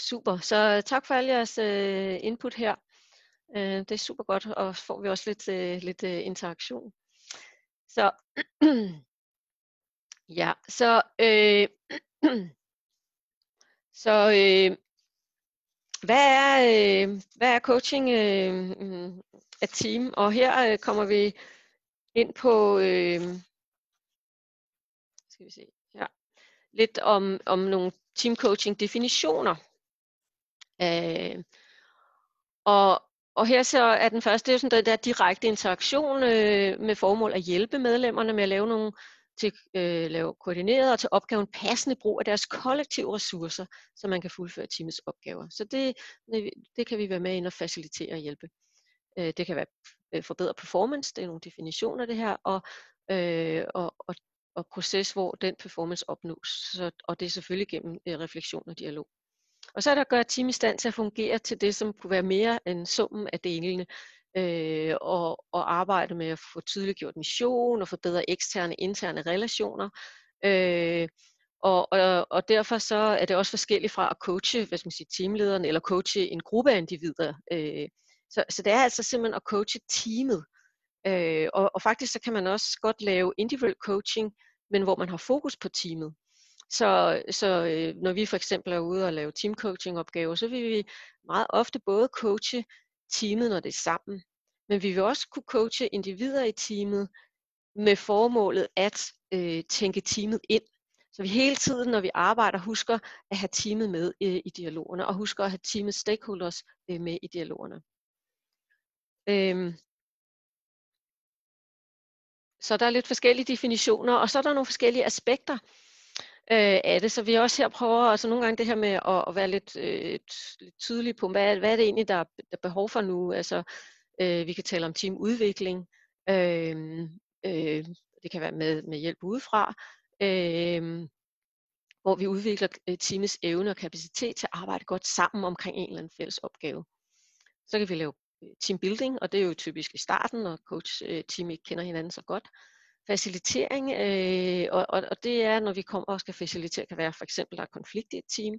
Super, så tak for al jeres øh, input her. Øh, det er super godt, og får vi også lidt, øh, lidt øh, interaktion. Så (clears throat) ja, så øh, (clears throat) så øh, hvad er øh, hvad er coaching øh, mm, af team? Og her øh, kommer vi ind på øh, skal vi se, ja, lidt om om nogle team coaching definitioner. Øh, og, og her så er den første, det er jo sådan der, der direkte interaktion øh, med formål at hjælpe medlemmerne med at lave nogle til øh, lave koordineret og til opgaven passende brug af deres kollektive ressourcer, så man kan fuldføre teamets opgaver. Så det, det kan vi være med ind og facilitere og hjælpe. Øh, det kan være øh, forbedre performance, det er nogle definitioner af det her, og, øh, og, og, og proces, hvor den performance opnås. Så, og det er selvfølgelig gennem øh, refleksion og dialog. Og så er der at gøre team i stand til at fungere til det, som kunne være mere end summen af delene, øh, og, og arbejde med at få tydeliggjort mission og forbedre eksterne interne relationer. Øh, og, og, og derfor så er det også forskelligt fra at coache hvad skal man sige, teamlederen eller coache en gruppe af individer. Øh, så, så det er altså simpelthen at coache teamet. Øh, og, og faktisk så kan man også godt lave individuel coaching, men hvor man har fokus på teamet. Så, så øh, når vi for eksempel er ude og lave teamcoaching opgaver, så vil vi meget ofte både coache teamet, når det er sammen, men vi vil også kunne coache individer i teamet med formålet at øh, tænke teamet ind. Så vi hele tiden, når vi arbejder, husker at have teamet med øh, i dialogerne, og husker at have teamets stakeholders øh, med i dialogerne. Øhm. Så der er lidt forskellige definitioner, og så er der nogle forskellige aspekter øh, af det. Så vi også her prøver, altså nogle gange det her med at, at være lidt, øh, lidt tydelige på, hvad, hvad er det egentlig, der er, der er behov for nu. Altså, øh, vi kan tale om teamudvikling. Øh, øh, det kan være med, med hjælp udefra. Øh, hvor vi udvikler øh, teamets evne og kapacitet til at arbejde godt sammen omkring en eller anden fælles opgave. Så kan vi lave øh, teambuilding, og det er jo typisk i starten, når coach-team øh, ikke kender hinanden så godt facilitering, øh, og, og, og det er, når vi kommer og skal facilitere, kan være for eksempel, der er konflikt i et team,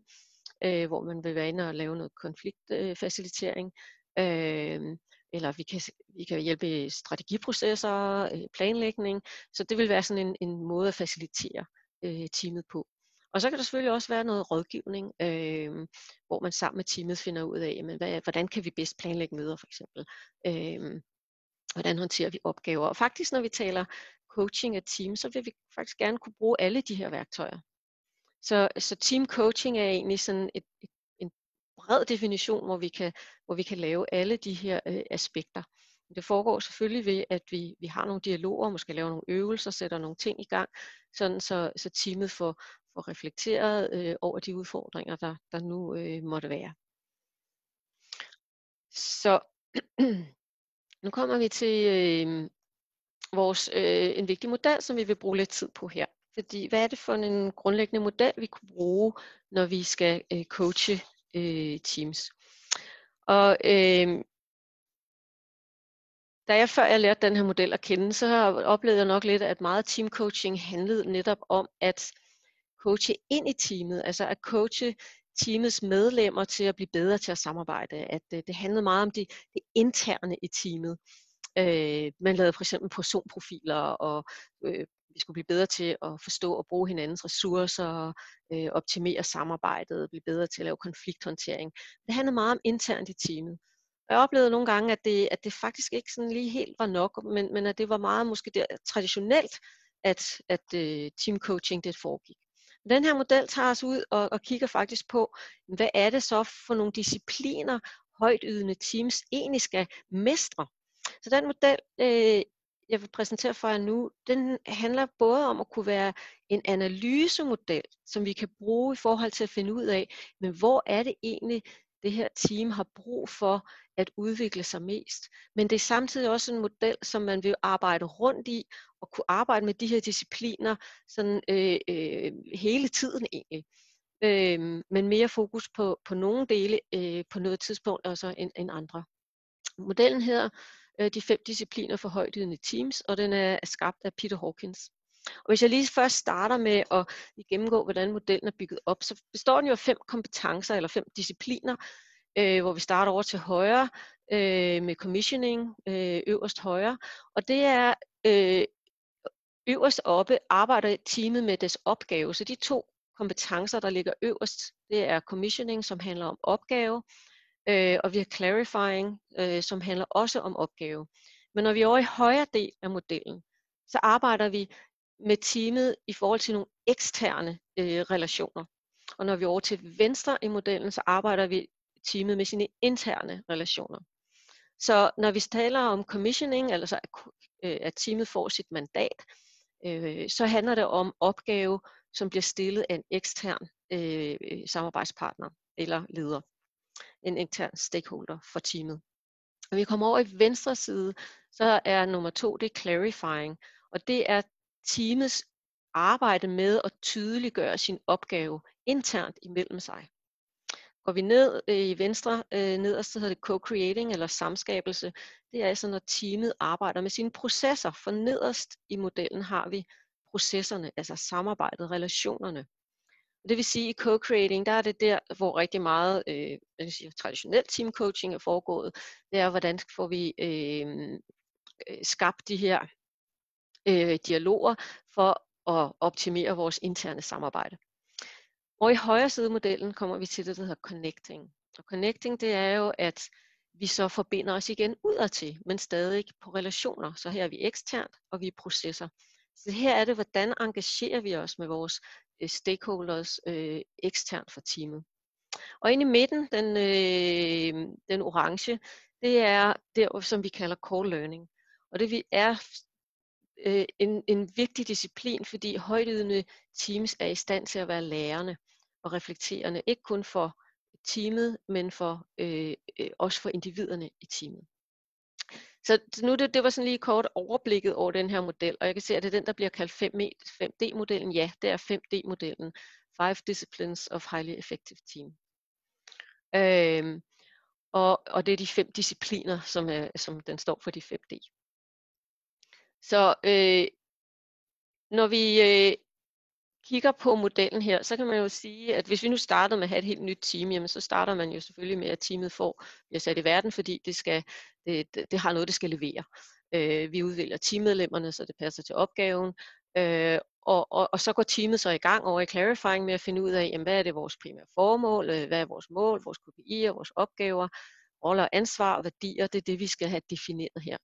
øh, hvor man vil være inde og lave noget konfliktfacilitering, øh, eller vi kan, vi kan hjælpe i strategiprocesser, øh, planlægning, så det vil være sådan en, en måde at facilitere øh, teamet på. Og så kan der selvfølgelig også være noget rådgivning, øh, hvor man sammen med teamet finder ud af, jamen, hvad, hvordan kan vi bedst planlægge møder for eksempel. Øh, hvordan håndterer vi opgaver. Og faktisk når vi taler coaching af team, så vil vi faktisk gerne kunne bruge alle de her værktøjer. Så, så team coaching er egentlig sådan et, et, en bred definition, hvor vi kan, hvor vi kan lave alle de her øh, aspekter. Det foregår selvfølgelig ved, at vi, vi har nogle dialoger, måske laver nogle øvelser, sætter nogle ting i gang, sådan så, så teamet får, får reflekteret øh, over de udfordringer, der, der nu øh, måtte være. Så (clears throat) nu kommer vi til øh, vores, øh, en vigtig model, som vi vil bruge lidt tid på her. Fordi hvad er det for en grundlæggende model, vi kunne bruge, når vi skal øh, coache øh, teams? Og øh, da jeg før jeg lærte den her model at kende, så oplevede jeg nok lidt, at meget teamcoaching handlede netop om at coache ind i teamet, altså at coache teamets medlemmer til at blive bedre til at samarbejde. At øh, det handlede meget om det, det interne i teamet. Øh, man lavede for eksempel personprofiler, og øh, vi skulle blive bedre til at forstå og bruge hinandens ressourcer, øh, optimere samarbejdet, blive bedre til at lave konflikthåndtering. Det handlede meget om internt i teamet. Jeg oplevede nogle gange, at det, at det faktisk ikke sådan lige helt var nok, men, men at det var meget måske der, traditionelt, at, at øh, teamcoaching det foregik. Den her model tager os ud og, og kigger faktisk på, hvad er det så for nogle discipliner, højtydende teams egentlig skal mestre. Så den model, øh, jeg vil præsentere for jer nu, den handler både om at kunne være en analysemodel, som vi kan bruge i forhold til at finde ud af, men hvor er det egentlig, det her team har brug for at udvikle sig mest. Men det er samtidig også en model, som man vil arbejde rundt i, og kunne arbejde med de her discipliner sådan, øh, øh, hele tiden egentlig. Øh, men mere fokus på, på nogle dele øh, på noget tidspunkt og så end, end andre. Modellen hedder Øh, de fem discipliner for højdydende teams, og den er skabt af Peter Hawkins. Og hvis jeg lige først starter med at gennemgå, hvordan modellen er bygget op, så består den jo af fem kompetencer eller fem discipliner, øh, hvor vi starter over til højre øh, med commissioning, øh, øverst højre. Og det er øh, øverst oppe arbejder teamet med dets opgave. Så de to kompetencer, der ligger øverst, det er commissioning, som handler om opgave, øh, og vi har clarifying, øh, som handler også om opgave. Men når vi er over i højre del af modellen, så arbejder vi med teamet i forhold til nogle eksterne øh, relationer. Og når vi er over til venstre i modellen, så arbejder vi teamet med sine interne relationer. Så når vi taler om commissioning, altså at, øh, at teamet får sit mandat, øh, så handler det om opgave, som bliver stillet af en ekstern øh, samarbejdspartner eller leder, en intern stakeholder for teamet. Når vi kommer over i venstre side, så er nummer to, det er clarifying, og det er teamets arbejde med at tydeliggøre sin opgave internt imellem sig. Går vi ned øh, i venstre øh, nederst, så hedder det co-creating eller samskabelse. Det er altså, når teamet arbejder med sine processer. For nederst i modellen har vi processerne, altså samarbejdet, relationerne. Det vil sige, at i co-creating, der er det der, hvor rigtig meget øh, jeg sige, traditionel team coaching er foregået. Det er, hvordan får vi øh, øh, skabt de her øh, dialoger for at optimere vores interne samarbejde. Og i højre side modellen kommer vi til det, der hedder connecting. Og connecting, det er jo, at vi så forbinder os igen udadtil, men stadig på relationer. Så her er vi eksternt, og vi er processer. Så her er det, hvordan engagerer vi os med vores Øh, stakeholders øh, eksternt for teamet. Og inde i midten, den, øh, den orange, det er det, som vi kalder core learning. Og det vi er øh, en, en vigtig disciplin, fordi højdydende teams er i stand til at være lærende og reflekterende, ikke kun for teamet, men for øh, øh, også for individerne i teamet. Så nu det, det var sådan lige kort overblikket over den her model, og jeg kan se, at det er den, der bliver kaldt 5D-modellen. Ja, det er 5D-modellen. Five Disciplines of Highly Effective Team. Øhm, og, og det er de fem discipliner, som, er, som den står for de 5D. Så øh, når vi øh, kigger på modellen her, så kan man jo sige, at hvis vi nu starter med at have et helt nyt team, jamen så starter man jo selvfølgelig med, at teamet får, bliver sat i verden, fordi det, skal, det, det, det har noget, det skal levere. Øh, vi udvælger teammedlemmerne, så det passer til opgaven, øh, og, og, og så går teamet så i gang over i clarifying med at finde ud af, jamen, hvad er det vores primære formål, øh, hvad er vores mål, vores KPI'er, vores opgaver, roller, ansvar og værdier, det er det, vi skal have defineret her.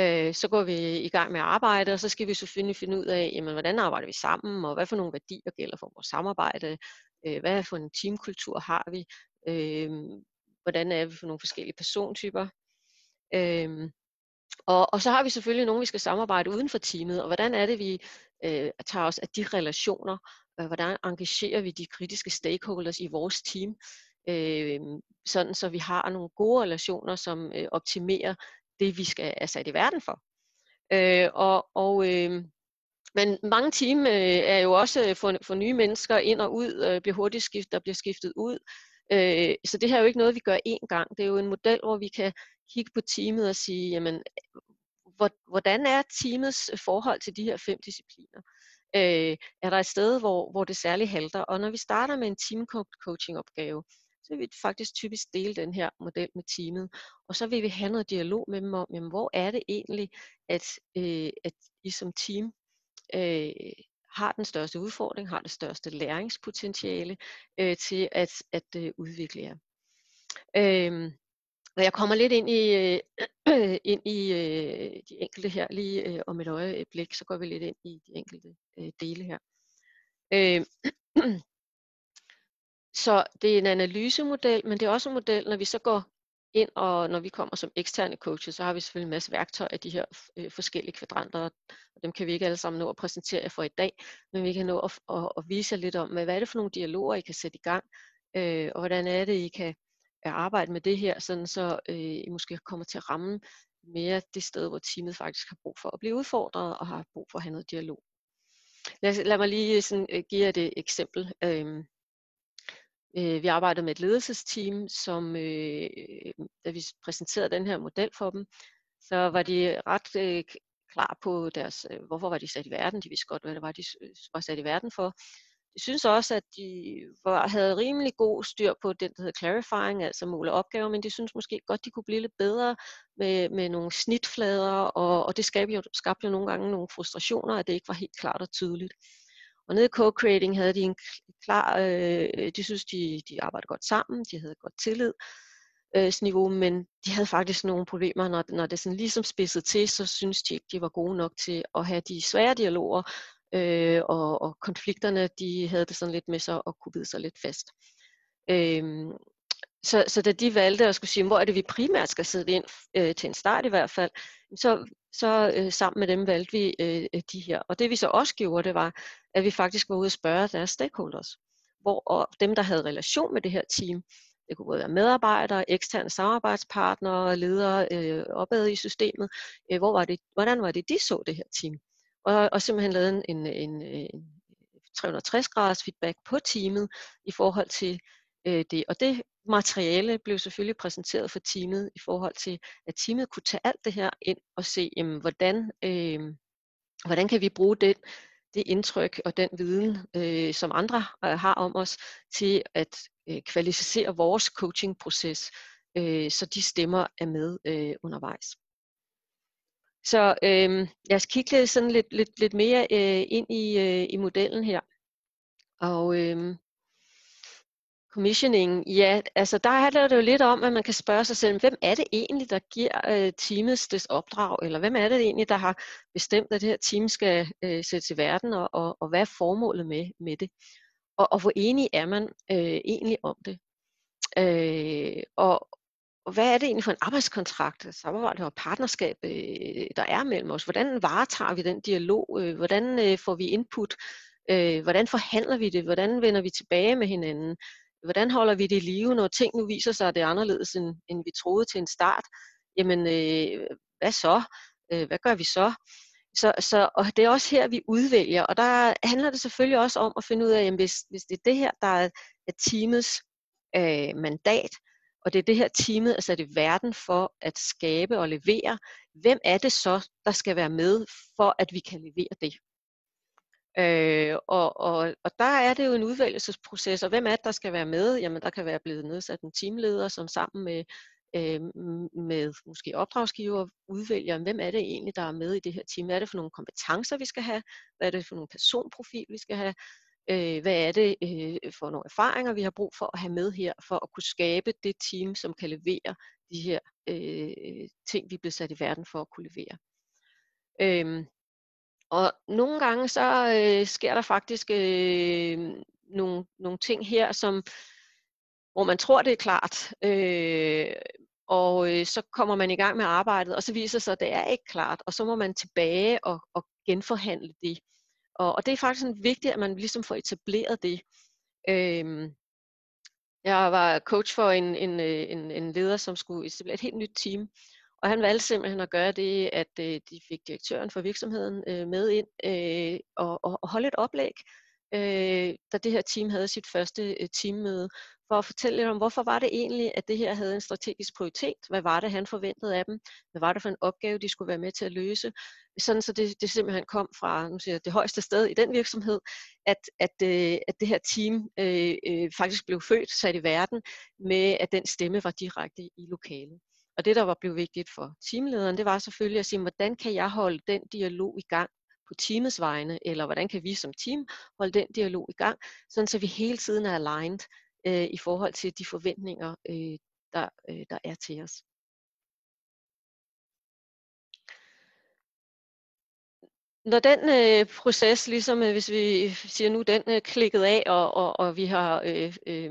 Øh, så går vi i gang med at arbejde, og så skal vi selvfølgelig finde ud af, jamen, hvordan arbejder vi sammen, og hvad for nogle værdier gælder for vores samarbejde, øh, hvad for en teamkultur har vi, øh, hvordan er vi for nogle forskellige persontyper. Øhm, og, og så har vi selvfølgelig nogen, vi skal samarbejde uden for teamet, og hvordan er det, vi øh, tager os af de relationer, øh, hvordan engagerer vi de kritiske stakeholders i vores team, øh, sådan så vi har nogle gode relationer, som øh, optimerer det, vi skal er sat i verden for. Øh, og og øh, men mange team øh, er jo også øh, for, for nye mennesker ind og ud, øh, bliver hurtigt skiftet, der bliver skiftet ud. Øh, så det her er jo ikke noget, vi gør én gang. Det er jo en model, hvor vi kan kigge på teamet og sige, jamen, hvordan er teamets øh, forhold til de her fem discipliner? Øh, er der et sted, hvor, hvor det særligt halter? Og når vi starter med en team coaching opgave, så vil vi faktisk typisk dele den her model med teamet. Og så vil vi have noget dialog med dem om, jamen, hvor er det egentlig, at, øh, at I som team øh, har den største udfordring, har det største læringspotentiale øh, til at, at øh, udvikle jer. Øh, og jeg kommer lidt ind i, øh, (clears throat) ind i øh, de enkelte her lige øh, om et øjeblik, så går vi lidt ind i de enkelte øh, dele her. Øh, (clears throat) så det er en analysemodel, men det er også en model, når vi så går ind, og når vi kommer som eksterne coaches, så har vi selvfølgelig en masse værktøjer af de her øh, forskellige kvadranter, og dem kan vi ikke alle sammen nå at præsentere jer for i dag, men vi kan nå at, at, at vise jer lidt om, hvad er det for nogle dialoger, I kan sætte i gang, øh, og hvordan er det, I kan at arbejde med det her, sådan så øh, I måske kommer til at ramme mere det sted, hvor teamet faktisk har brug for at blive udfordret og har brug for at have noget dialog. Lad, lad mig lige sådan, øh, give jer et øh, eksempel. Øh, Øh, vi arbejdede med et ledelsesteam, som øh, da vi præsenterede den her model for dem, så var de ret øh, klar på deres, øh, hvorfor var de sat i verden. De vidste godt, hvad det var, de var sat i verden for. Jeg synes også, at de var, havde rimelig god styr på den, der hedder clarifying, altså måle opgaver, men de synes måske godt, de kunne blive lidt bedre med, med nogle snitflader, og, og det skabte jo, skabte jo nogle gange nogle frustrationer, at det ikke var helt klart og tydeligt. Og nede i co-creating havde de en klar, øh, de synes, de, de arbejdede godt sammen, de havde godt tillid, øh, niveau, men de havde faktisk nogle problemer, når, når det sådan ligesom spidsede til, så synes de ikke, de var gode nok til at have de svære dialoger, øh, og, og konflikterne, de havde det sådan lidt med sig og kunne bide sig lidt fast. Øh, så, så da de valgte at skulle sige, hvor er det vi primært skal sidde ind, øh, til en start i hvert fald, så, så øh, sammen med dem valgte vi øh, øh de her. Og det vi så også gjorde, det var, at vi faktisk var ude og spørge deres stakeholders, hvor og dem, der havde relation med det her team, det kunne både være medarbejdere, eksterne samarbejdspartnere, ledere øh, opad i systemet, øh, hvor var det, hvordan var det, de så det her team? Og, og simpelthen lavet en, en, en 360 graders feedback på teamet i forhold til øh, det. Og det materiale blev selvfølgelig præsenteret for teamet i forhold til, at teamet kunne tage alt det her ind og se, jamen, hvordan, øh, hvordan kan vi bruge det, det indtryk og den viden, øh, som andre øh, har om os, til at øh, kvalificere vores coachingproces, øh, så de stemmer er med øh, undervejs. Så øh, lad os kigge lidt, sådan lidt, lidt, lidt mere øh, ind i, øh, i modellen her. Og øh, Commissioning, ja, altså der handler det jo lidt om, at man kan spørge sig selv, hvem er det egentlig, der giver øh, teamets des opdrag, eller hvem er det egentlig, der har bestemt, at det her team skal øh, sættes i verden, og, og, og hvad er formålet med, med det? Og, og hvor enig er man øh, egentlig om det? Øh, og, og hvad er det egentlig for en arbejdskontrakt, samarbejde og partnerskab, øh, der er mellem os? Hvordan varetager vi den dialog? Øh, hvordan øh, får vi input? Hvordan forhandler vi det? Hvordan vender vi tilbage med hinanden? hvordan holder vi det i live, når ting nu viser sig, at det er anderledes, end, end vi troede til en start? Jamen, øh, hvad så? Hvad gør vi så? Så, så? Og det er også her, vi udvælger, og der handler det selvfølgelig også om at finde ud af, jamen, hvis, hvis det er det her, der er, teamets øh, mandat, og det er det her, teamet er sat i verden for at skabe og levere, hvem er det så, der skal være med, for at vi kan levere det? Øh, og, og, og der er det jo en udvælgelsesproces, og hvem er det, der skal være med? Jamen, der kan være blevet nedsat en teamleder, som sammen med, øh, med måske opdragsgiver udvælger, hvem er det egentlig, der er med i det her team? Hvad er det for nogle kompetencer, vi skal have? Hvad er det for nogle personprofil, vi skal have? Øh, hvad er det øh, for nogle erfaringer, vi har brug for at have med her, for at kunne skabe det team, som kan levere de her øh, ting, vi bliver sat i verden for at kunne levere. Øhm, og nogle gange så øh, sker der faktisk øh, nogle, nogle ting her, som hvor man tror, det er klart, øh, og øh, så kommer man i gang med arbejdet, og så viser sig, at det er ikke klart, og så må man tilbage og, og genforhandle det. Og, og det er faktisk sådan vigtigt, at man ligesom får etableret det. Øhm, jeg var coach for en, en, øh, en, en leder, som skulle etablere et helt nyt team, og han valgte simpelthen at gøre det, at øh, de fik direktøren for virksomheden øh, med ind øh, og, og, og holde et oplæg, øh, da det her team havde sit første øh, teammøde, for at fortælle lidt om, hvorfor var det egentlig, at det her havde en strategisk prioritet? Hvad var det, han forventede af dem? Hvad var det for en opgave, de skulle være med til at løse? Sådan så det, det simpelthen kom fra nu siger jeg, det højeste sted i den virksomhed, at, at, øh, at det her team øh, øh, faktisk blev født, sat i verden, med at den stemme var direkte i lokalet. Og det, der var blevet vigtigt for teamlederen, det var selvfølgelig at sige, hvordan kan jeg holde den dialog i gang på teamets vegne, eller hvordan kan vi som team holde den dialog i gang, sådan så vi hele tiden er aligned øh, i forhold til de forventninger, øh, der, øh, der er til os. når den øh, proces, ligesom øh, hvis vi siger nu, den øh, klikket af, og, og, og vi har øh, øh,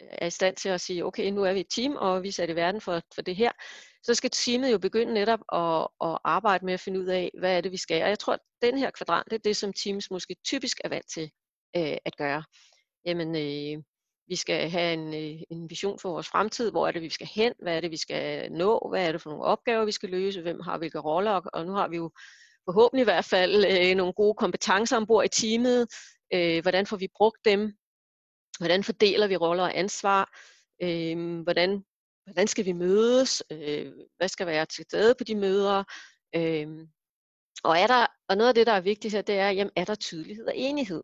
er i stand til at sige, okay, nu er vi et team, og vi er sat i verden for, for det her, så skal teamet jo begynde netop at, at arbejde med at finde ud af, hvad er det, vi skal. Og jeg tror, at den her kvadrant, det er det, som teams måske typisk er vant til øh, at gøre. Jamen, øh, vi skal have en, øh, en vision for vores fremtid. Hvor er det, vi skal hen? Hvad er det, vi skal nå? Hvad er det for nogle opgaver, vi skal løse? Hvem har hvilke roller? Og nu har vi jo forhåbentlig i hvert fald øh, nogle gode kompetencer ombord i teamet. Øh, hvordan får vi brugt dem? Hvordan fordeler vi roller og ansvar? Øh, hvordan, hvordan skal vi mødes? Øh, hvad skal være til stede på de møder? Øh, og, er der, og noget af det, der er vigtigt her, det er, jamen, er der tydelighed og enighed?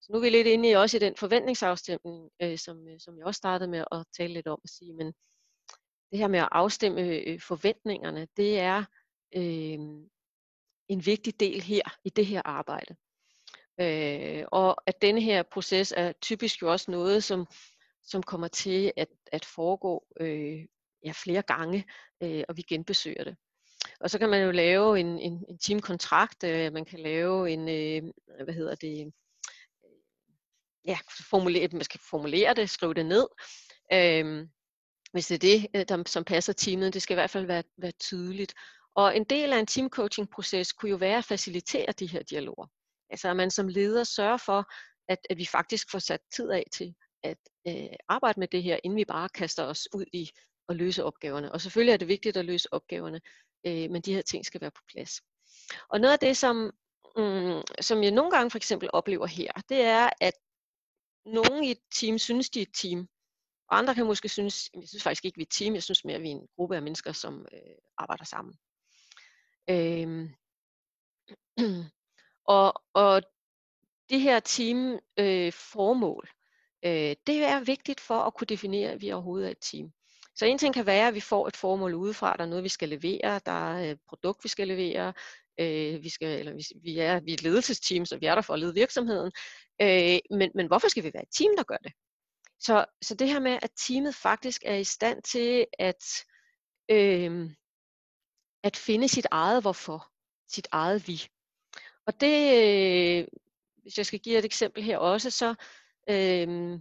Så nu er vi lidt inde i også i den forventningsafstemning, øh, som, øh, som jeg også startede med at tale lidt om at sige, men det her med at afstemme øh, forventningerne, det er øh, en vigtig del her i det her arbejde. Øh, og at denne her proces er typisk jo også noget, som, som kommer til at, at foregå øh, ja, flere gange, øh, og vi genbesøger det. Og så kan man jo lave en, en, en teamkontrakt, øh, man kan lave en, øh, hvad hedder det, ja, formulere, man skal formulere det, skrive det ned. Øh, hvis det er det, øh, der, som passer teamet, det skal i hvert fald være, være tydeligt. Og en del af en teamcoaching-proces kunne jo være at facilitere de her dialoger. Altså at man som leder sørger for, at, at vi faktisk får sat tid af til at øh, arbejde med det her, inden vi bare kaster os ud i at løse opgaverne. Og selvfølgelig er det vigtigt at løse opgaverne, øh, men de her ting skal være på plads. Og noget af det, som, mm, som jeg nogle gange for eksempel oplever her, det er, at nogen i et team synes, de er et team, og andre kan måske synes, jeg synes faktisk ikke, vi er et team, jeg synes mere, at vi er en gruppe af mennesker, som øh, arbejder sammen. Øhm, (clears throat) og, og det her team øh, formål, øh, det er vigtigt for at kunne definere, at vi overhovedet er et team. Så en ting kan være, at vi får et formål udefra, der er noget, vi skal levere, der er et produkt, vi skal levere, øh, vi, skal, eller vi, vi, er, vi er et ledelsesteam, så vi er der for at lede virksomheden. Øh, men, men hvorfor skal vi være et team, der gør det? Så, så det her med, at teamet faktisk er i stand til at øh, at finde sit eget hvorfor, sit eget vi. Og det, øh, hvis jeg skal give et eksempel her også, så øh,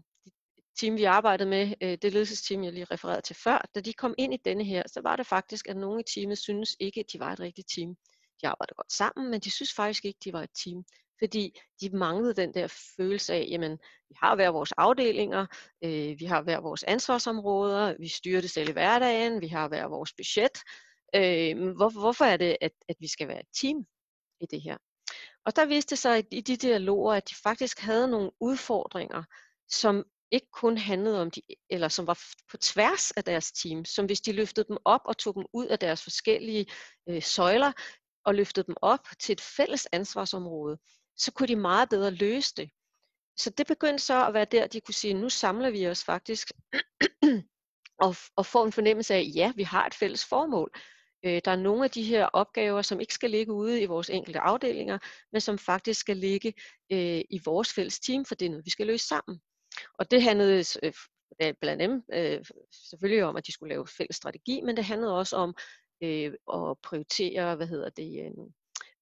team, vi arbejdede med, øh, det ledelsesteam, jeg lige refererede til før, da de kom ind i denne her, så var det faktisk, at nogle i teamet synes ikke, at de var et rigtigt team. De arbejdede godt sammen, men de synes faktisk ikke, at de var et team. Fordi de manglede den der følelse af, jamen, vi har hver vores afdelinger, øh, vi har hver vores ansvarsområder, vi styrer det selv i hverdagen, vi har hver vores budget, Øh, hvor, hvorfor er det, at, at vi skal være et team i det her? Og der viste det sig i de dialoger, at de faktisk havde nogle udfordringer, som ikke kun handlede om de, eller som var på tværs af deres team, som hvis de løftede dem op og tog dem ud af deres forskellige øh, søjler og løftede dem op til et fælles ansvarsområde, så kunne de meget bedre løse det. Så det begyndte så at være der, de kunne sige, nu samler vi os faktisk (clears throat) og, og få en fornemmelse af, ja, vi har et fælles formål. Øh, der er nogle af de her opgaver, som ikke skal ligge ude i vores enkelte afdelinger, men som faktisk skal ligge øh, i vores fælles team, for det er noget, vi skal løse sammen. Og det handlede øh, blandt andet øh, selvfølgelig om, at de skulle lave fælles strategi, men det handlede også om øh, at prioritere, hvad hedder det, øh,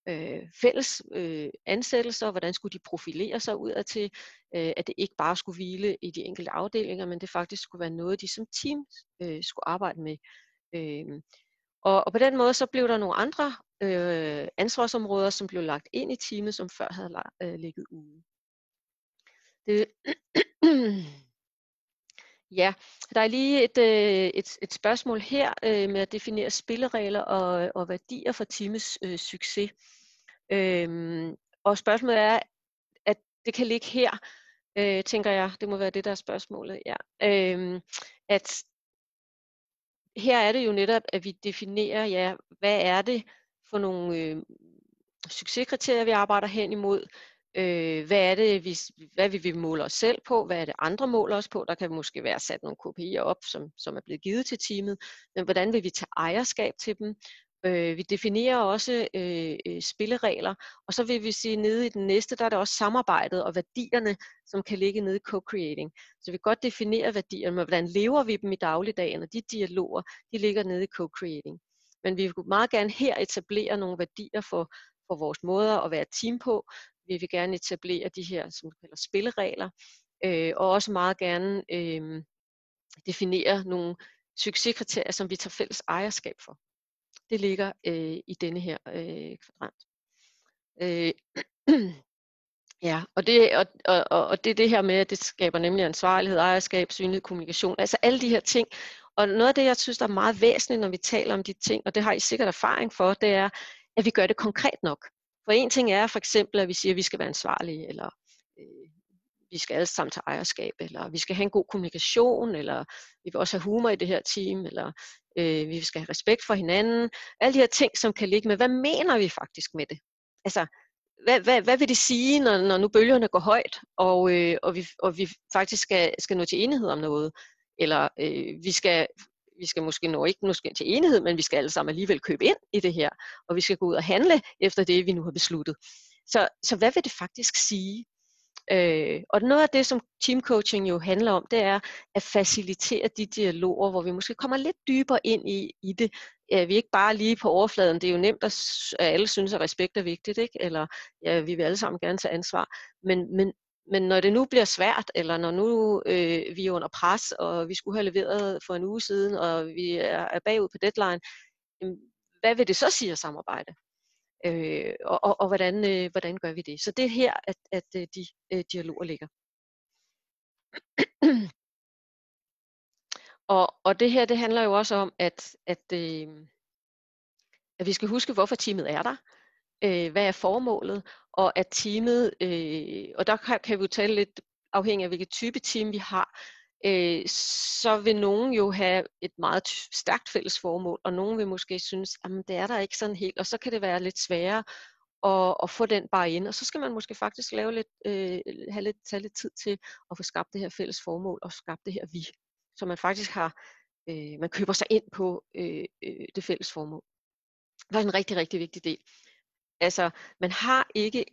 øh fælles øh, ansættelser, hvordan skulle de profilere sig ud af til, øh, at det ikke bare skulle hvile i de enkelte afdelinger, men det faktisk skulle være noget, de som team øh, skulle arbejde med. Øh, og, og på den måde så blev der nogle andre øh, ansvarsområder, som blev lagt ind i teamet, som før havde øh, ligget ude. Det, (clears throat) ja, der er lige et, øh, et, et spørgsmål her øh, med at definere spilleregler og, og værdier for teamets øh, succes. Øhm, og spørgsmålet er, at det kan ligge her, øh, tænker jeg. Det må være det, der er spørgsmålet. Ja. Øhm, at her er det jo netop, at vi definerer, ja, hvad er det for nogle øh, succeskriterier, vi arbejder hen imod. Øh, hvad er det, vi, hvad vil vi måle os selv på? Hvad er det, andre måler os på? Der kan måske være sat nogle KPI'er op, som, som er blevet givet til teamet. Men hvordan vil vi tage ejerskab til dem? Øh, vi definerer også øh, øh, spilleregler, og så vil vi sige, nede i den næste, der er det også samarbejdet og værdierne, som kan ligge nede i co-creating. Så vi kan godt definere værdierne, men hvordan lever vi dem i dagligdagen, og de dialoger, de ligger nede i co-creating. Men vi vil meget gerne her etablere nogle værdier for, for vores måder at være team på. Vi vil gerne etablere de her, som vi kalder spilleregler, øh, og også meget gerne øh, definere nogle succeskriterier, som vi tager fælles ejerskab for. Det ligger øh, i denne her øh, kvadrant. Øh, (clears throat) ja, og det, og, og, og det er det her med, at det skaber nemlig ansvarlighed, ejerskab, synlighed, kommunikation, altså alle de her ting. Og noget af det, jeg synes, der er meget væsentligt, når vi taler om de ting, og det har I sikkert erfaring for, det er, at vi gør det konkret nok. For en ting er for eksempel, at vi siger, at vi skal være ansvarlige, eller øh, vi skal alle sammen tage ejerskab, eller vi skal have en god kommunikation, eller vi vil også have humor i det her team, eller øh, vi skal have respekt for hinanden. Alle de her ting, som kan ligge med, hvad mener vi faktisk med det? Altså, hvad, hvad, hvad vil det sige, når, når nu bølgerne går højt, og, øh, og, vi, og vi faktisk skal, skal nå til enighed om noget? Eller øh, vi skal vi skal måske nå ikke måske til enighed, men vi skal alle sammen alligevel købe ind i det her, og vi skal gå ud og handle efter det, vi nu har besluttet. Så, så hvad vil det faktisk sige? Øh, og noget af det, som teamcoaching jo handler om, det er at facilitere de dialoger, hvor vi måske kommer lidt dybere ind i, i det. Ja, vi er ikke bare lige på overfladen. Det er jo nemt, at alle synes, at respekt er vigtigt, ikke? eller ja, vi vil alle sammen gerne tage ansvar. Men, men, men når det nu bliver svært, eller når nu øh, vi er under pres, og vi skulle have leveret for en uge siden, og vi er, er bagud på deadline, hvad vil det så sige at samarbejde? Øh, og, og, og hvordan, øh, hvordan gør vi det? Så det er her, at, at øh, de øh, dialoger ligger. (clears throat) og, og det her, det handler jo også om, at, at, øh, at vi skal huske, hvorfor teamet er der. Øh, hvad er formålet? Og at teamet, øh, og der kan, kan vi jo tale lidt afhængig af, hvilket type team vi har, øh, så vil nogen jo have et meget stærkt fælles formål, og nogen vil måske synes, at det er der ikke sådan helt, og så kan det være lidt sværere at, at få den bare ind, og så skal man måske faktisk lave lidt, øh, have lidt, tage lidt tid til at få skabt det her fælles formål, og skabt det her vi, så man faktisk har, øh, man køber sig ind på øh, øh, det fælles formål. Det er en rigtig, rigtig vigtig del. Altså, man har ikke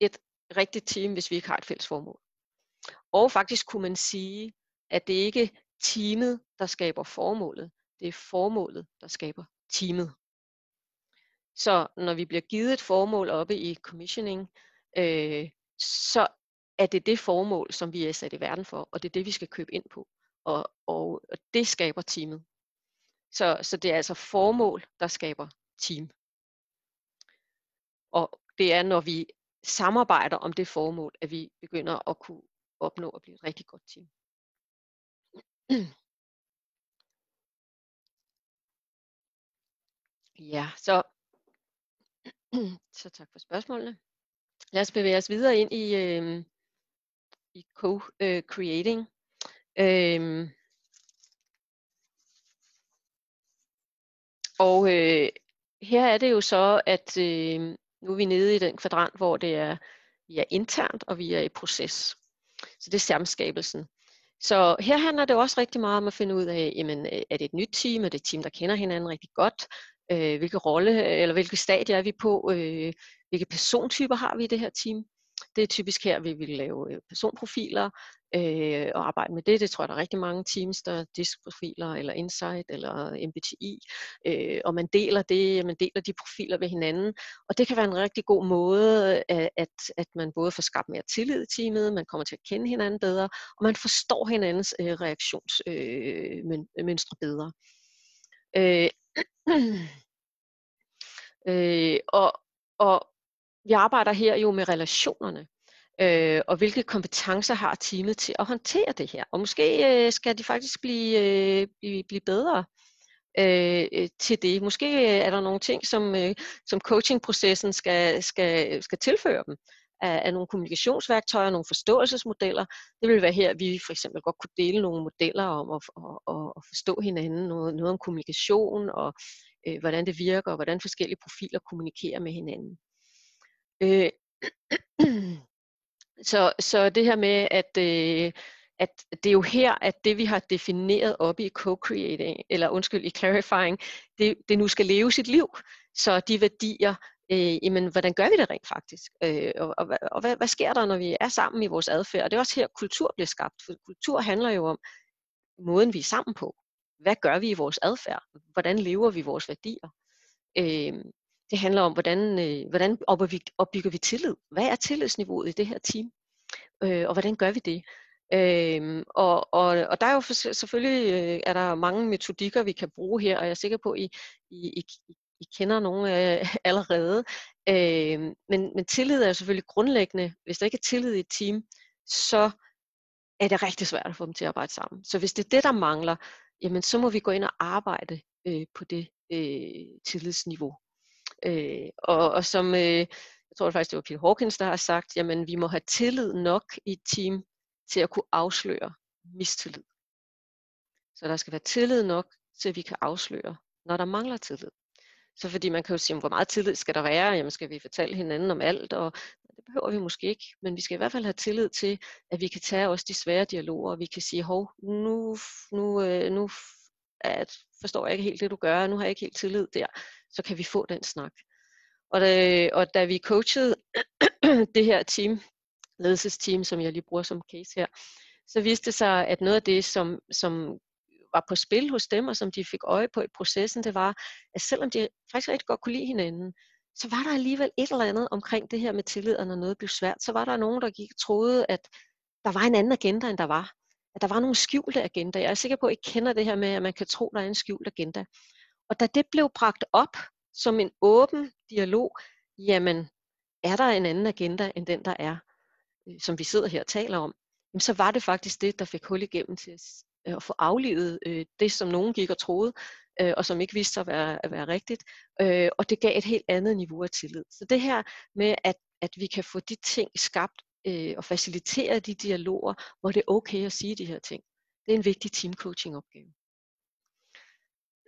et rigtigt team, hvis vi ikke har et fælles formål. Og faktisk kunne man sige, at det ikke er teamet, der skaber formålet. Det er formålet, der skaber teamet. Så når vi bliver givet et formål oppe i commissioning, øh, så er det det formål, som vi er sat i verden for, og det er det, vi skal købe ind på. Og, og det skaber teamet. Så, så det er altså formål, der skaber team. Og det er, når vi samarbejder om det formål, at vi begynder at kunne opnå at blive et rigtig godt team. (clears throat) Ja, så, (clears throat) så tak for spørgsmålene. Lad os bevæge os videre ind i, øh, i co-creating. Øh, og øh, her er det jo så, at øh, nu er vi nede i den kvadrant, hvor det er, vi er internt, og vi er i proces. Så det er samskabelsen. Så her handler det også rigtig meget om at finde ud af, jamen, øh, er det et nyt team, er det et team, der kender hinanden rigtig godt, øh, hvilke rolle øh, eller hvilke stadier er vi på, øh, hvilke persontyper har vi i det her team. Det er typisk her, vi vil lave øh, personprofiler øh, og arbejde med det. Det tror jeg, der er rigtig mange teams, der diskprofiler eller insight eller MBTI, øh, og man deler det, man deler de profiler ved hinanden. Og det kan være en rigtig god måde, at, at, at man både får skabt mere tillid i teamet, man kommer til at kende hinanden bedre, og man forstår hinandens øh, reaktionsmønstre øh, bedre. Øh, (clears throat) øh, og, og vi arbejder her jo med relationerne, øh, og hvilke kompetencer har teamet til at håndtere det her. Og måske øh, skal de faktisk blive, øh, blive, blive bedre øh, øh til det. Måske øh, er der nogle ting, som, øh, som coachingprocessen skal, skal, skal tilføre dem af, af nogle kommunikationsværktøjer, nogle forståelsesmodeller. Det vil være her, vi for eksempel godt kunne dele nogle modeller om at, at, at, at forstå hinanden, noget, noget om kommunikation og øh, hvordan det virker, og hvordan forskellige profiler kommunikerer med hinanden. Øh, (clears throat) så, så det her med, at, øh, at det er jo her, at det vi har defineret op i co-creating, eller undskyld, i clarifying, det, det nu skal leve sit liv. Så de værdier, øh, jamen, hvordan gør vi det rent faktisk? Øh, og og, og hvad, hvad sker der, når vi er sammen i vores adfærd? Og det er også her, kultur bliver skabt. For kultur handler jo om måden, vi er sammen på. Hvad gør vi i vores adfærd? Hvordan lever vi vores værdier? Øh, det handler om, hvordan, øh, hvordan opbygger vi tillid? Hvad er tillidsniveauet i det her team? Øh, og hvordan gør vi det? Øhm, og, og, og der er jo for, selvfølgelig øh, er der mange metodikker, vi kan bruge her, og jeg er sikker på, at I, I, I, I kender nogle øh, (laughs) allerede. Øhm, men, men tillid er jo selvfølgelig grundlæggende. Hvis der ikke er tillid i et team, så er det rigtig svært at få dem til at arbejde sammen. Så hvis det er det, der mangler, jamen så må vi gå ind og arbejde øh, på det øh, tillidsniveau. Øh, og, og som, øh, jeg tror faktisk, det var Peter Hawkins, der har sagt, jamen vi må have tillid nok i et team til at kunne afsløre mistillid. Så der skal være tillid nok til, at vi kan afsløre, når der mangler tillid. Så fordi man kan jo sige, hvor meget tillid skal der være? Jamen skal vi fortælle hinanden om alt? Og det behøver vi måske ikke, men vi skal i hvert fald have tillid til, at vi kan tage også de svære dialoger, og vi kan sige, hov, nu, nu, øh, nu at forstår jeg ikke helt det, du gør, nu har jeg ikke helt tillid der, så kan vi få den snak. Og da, og da vi coachede (clears throat) det her team, ledelsesteam, som jeg lige bruger som case her, så viste det sig, at noget af det, som, som var på spil hos dem, og som de fik øje på i processen, det var, at selvom de faktisk rigtig godt kunne lide hinanden, så var der alligevel et eller andet omkring det her med tillid, og når noget blev svært, så var der nogen, der gik og troede, at der var en anden agenda, end der var. At der var nogle skjulte agenda. Jeg er sikker på, at I kender det her med, at man kan tro, der er en skjult agenda. Og da det blev bragt op som en åben dialog, jamen, er der en anden agenda, end den der er, øh, som vi sidder her og taler om, jamen, så var det faktisk det, der fik hul igennem til øh, at få aflivet øh, det, som nogen gik og troede, og som ikke viste sig at være, at være rigtigt. Og det gav et helt andet niveau af tillid. Så det her med, at, at vi kan få de ting skabt øh, og facilitere de dialoger, hvor det er okay at sige de her ting, det er en vigtig teamcoaching opgave.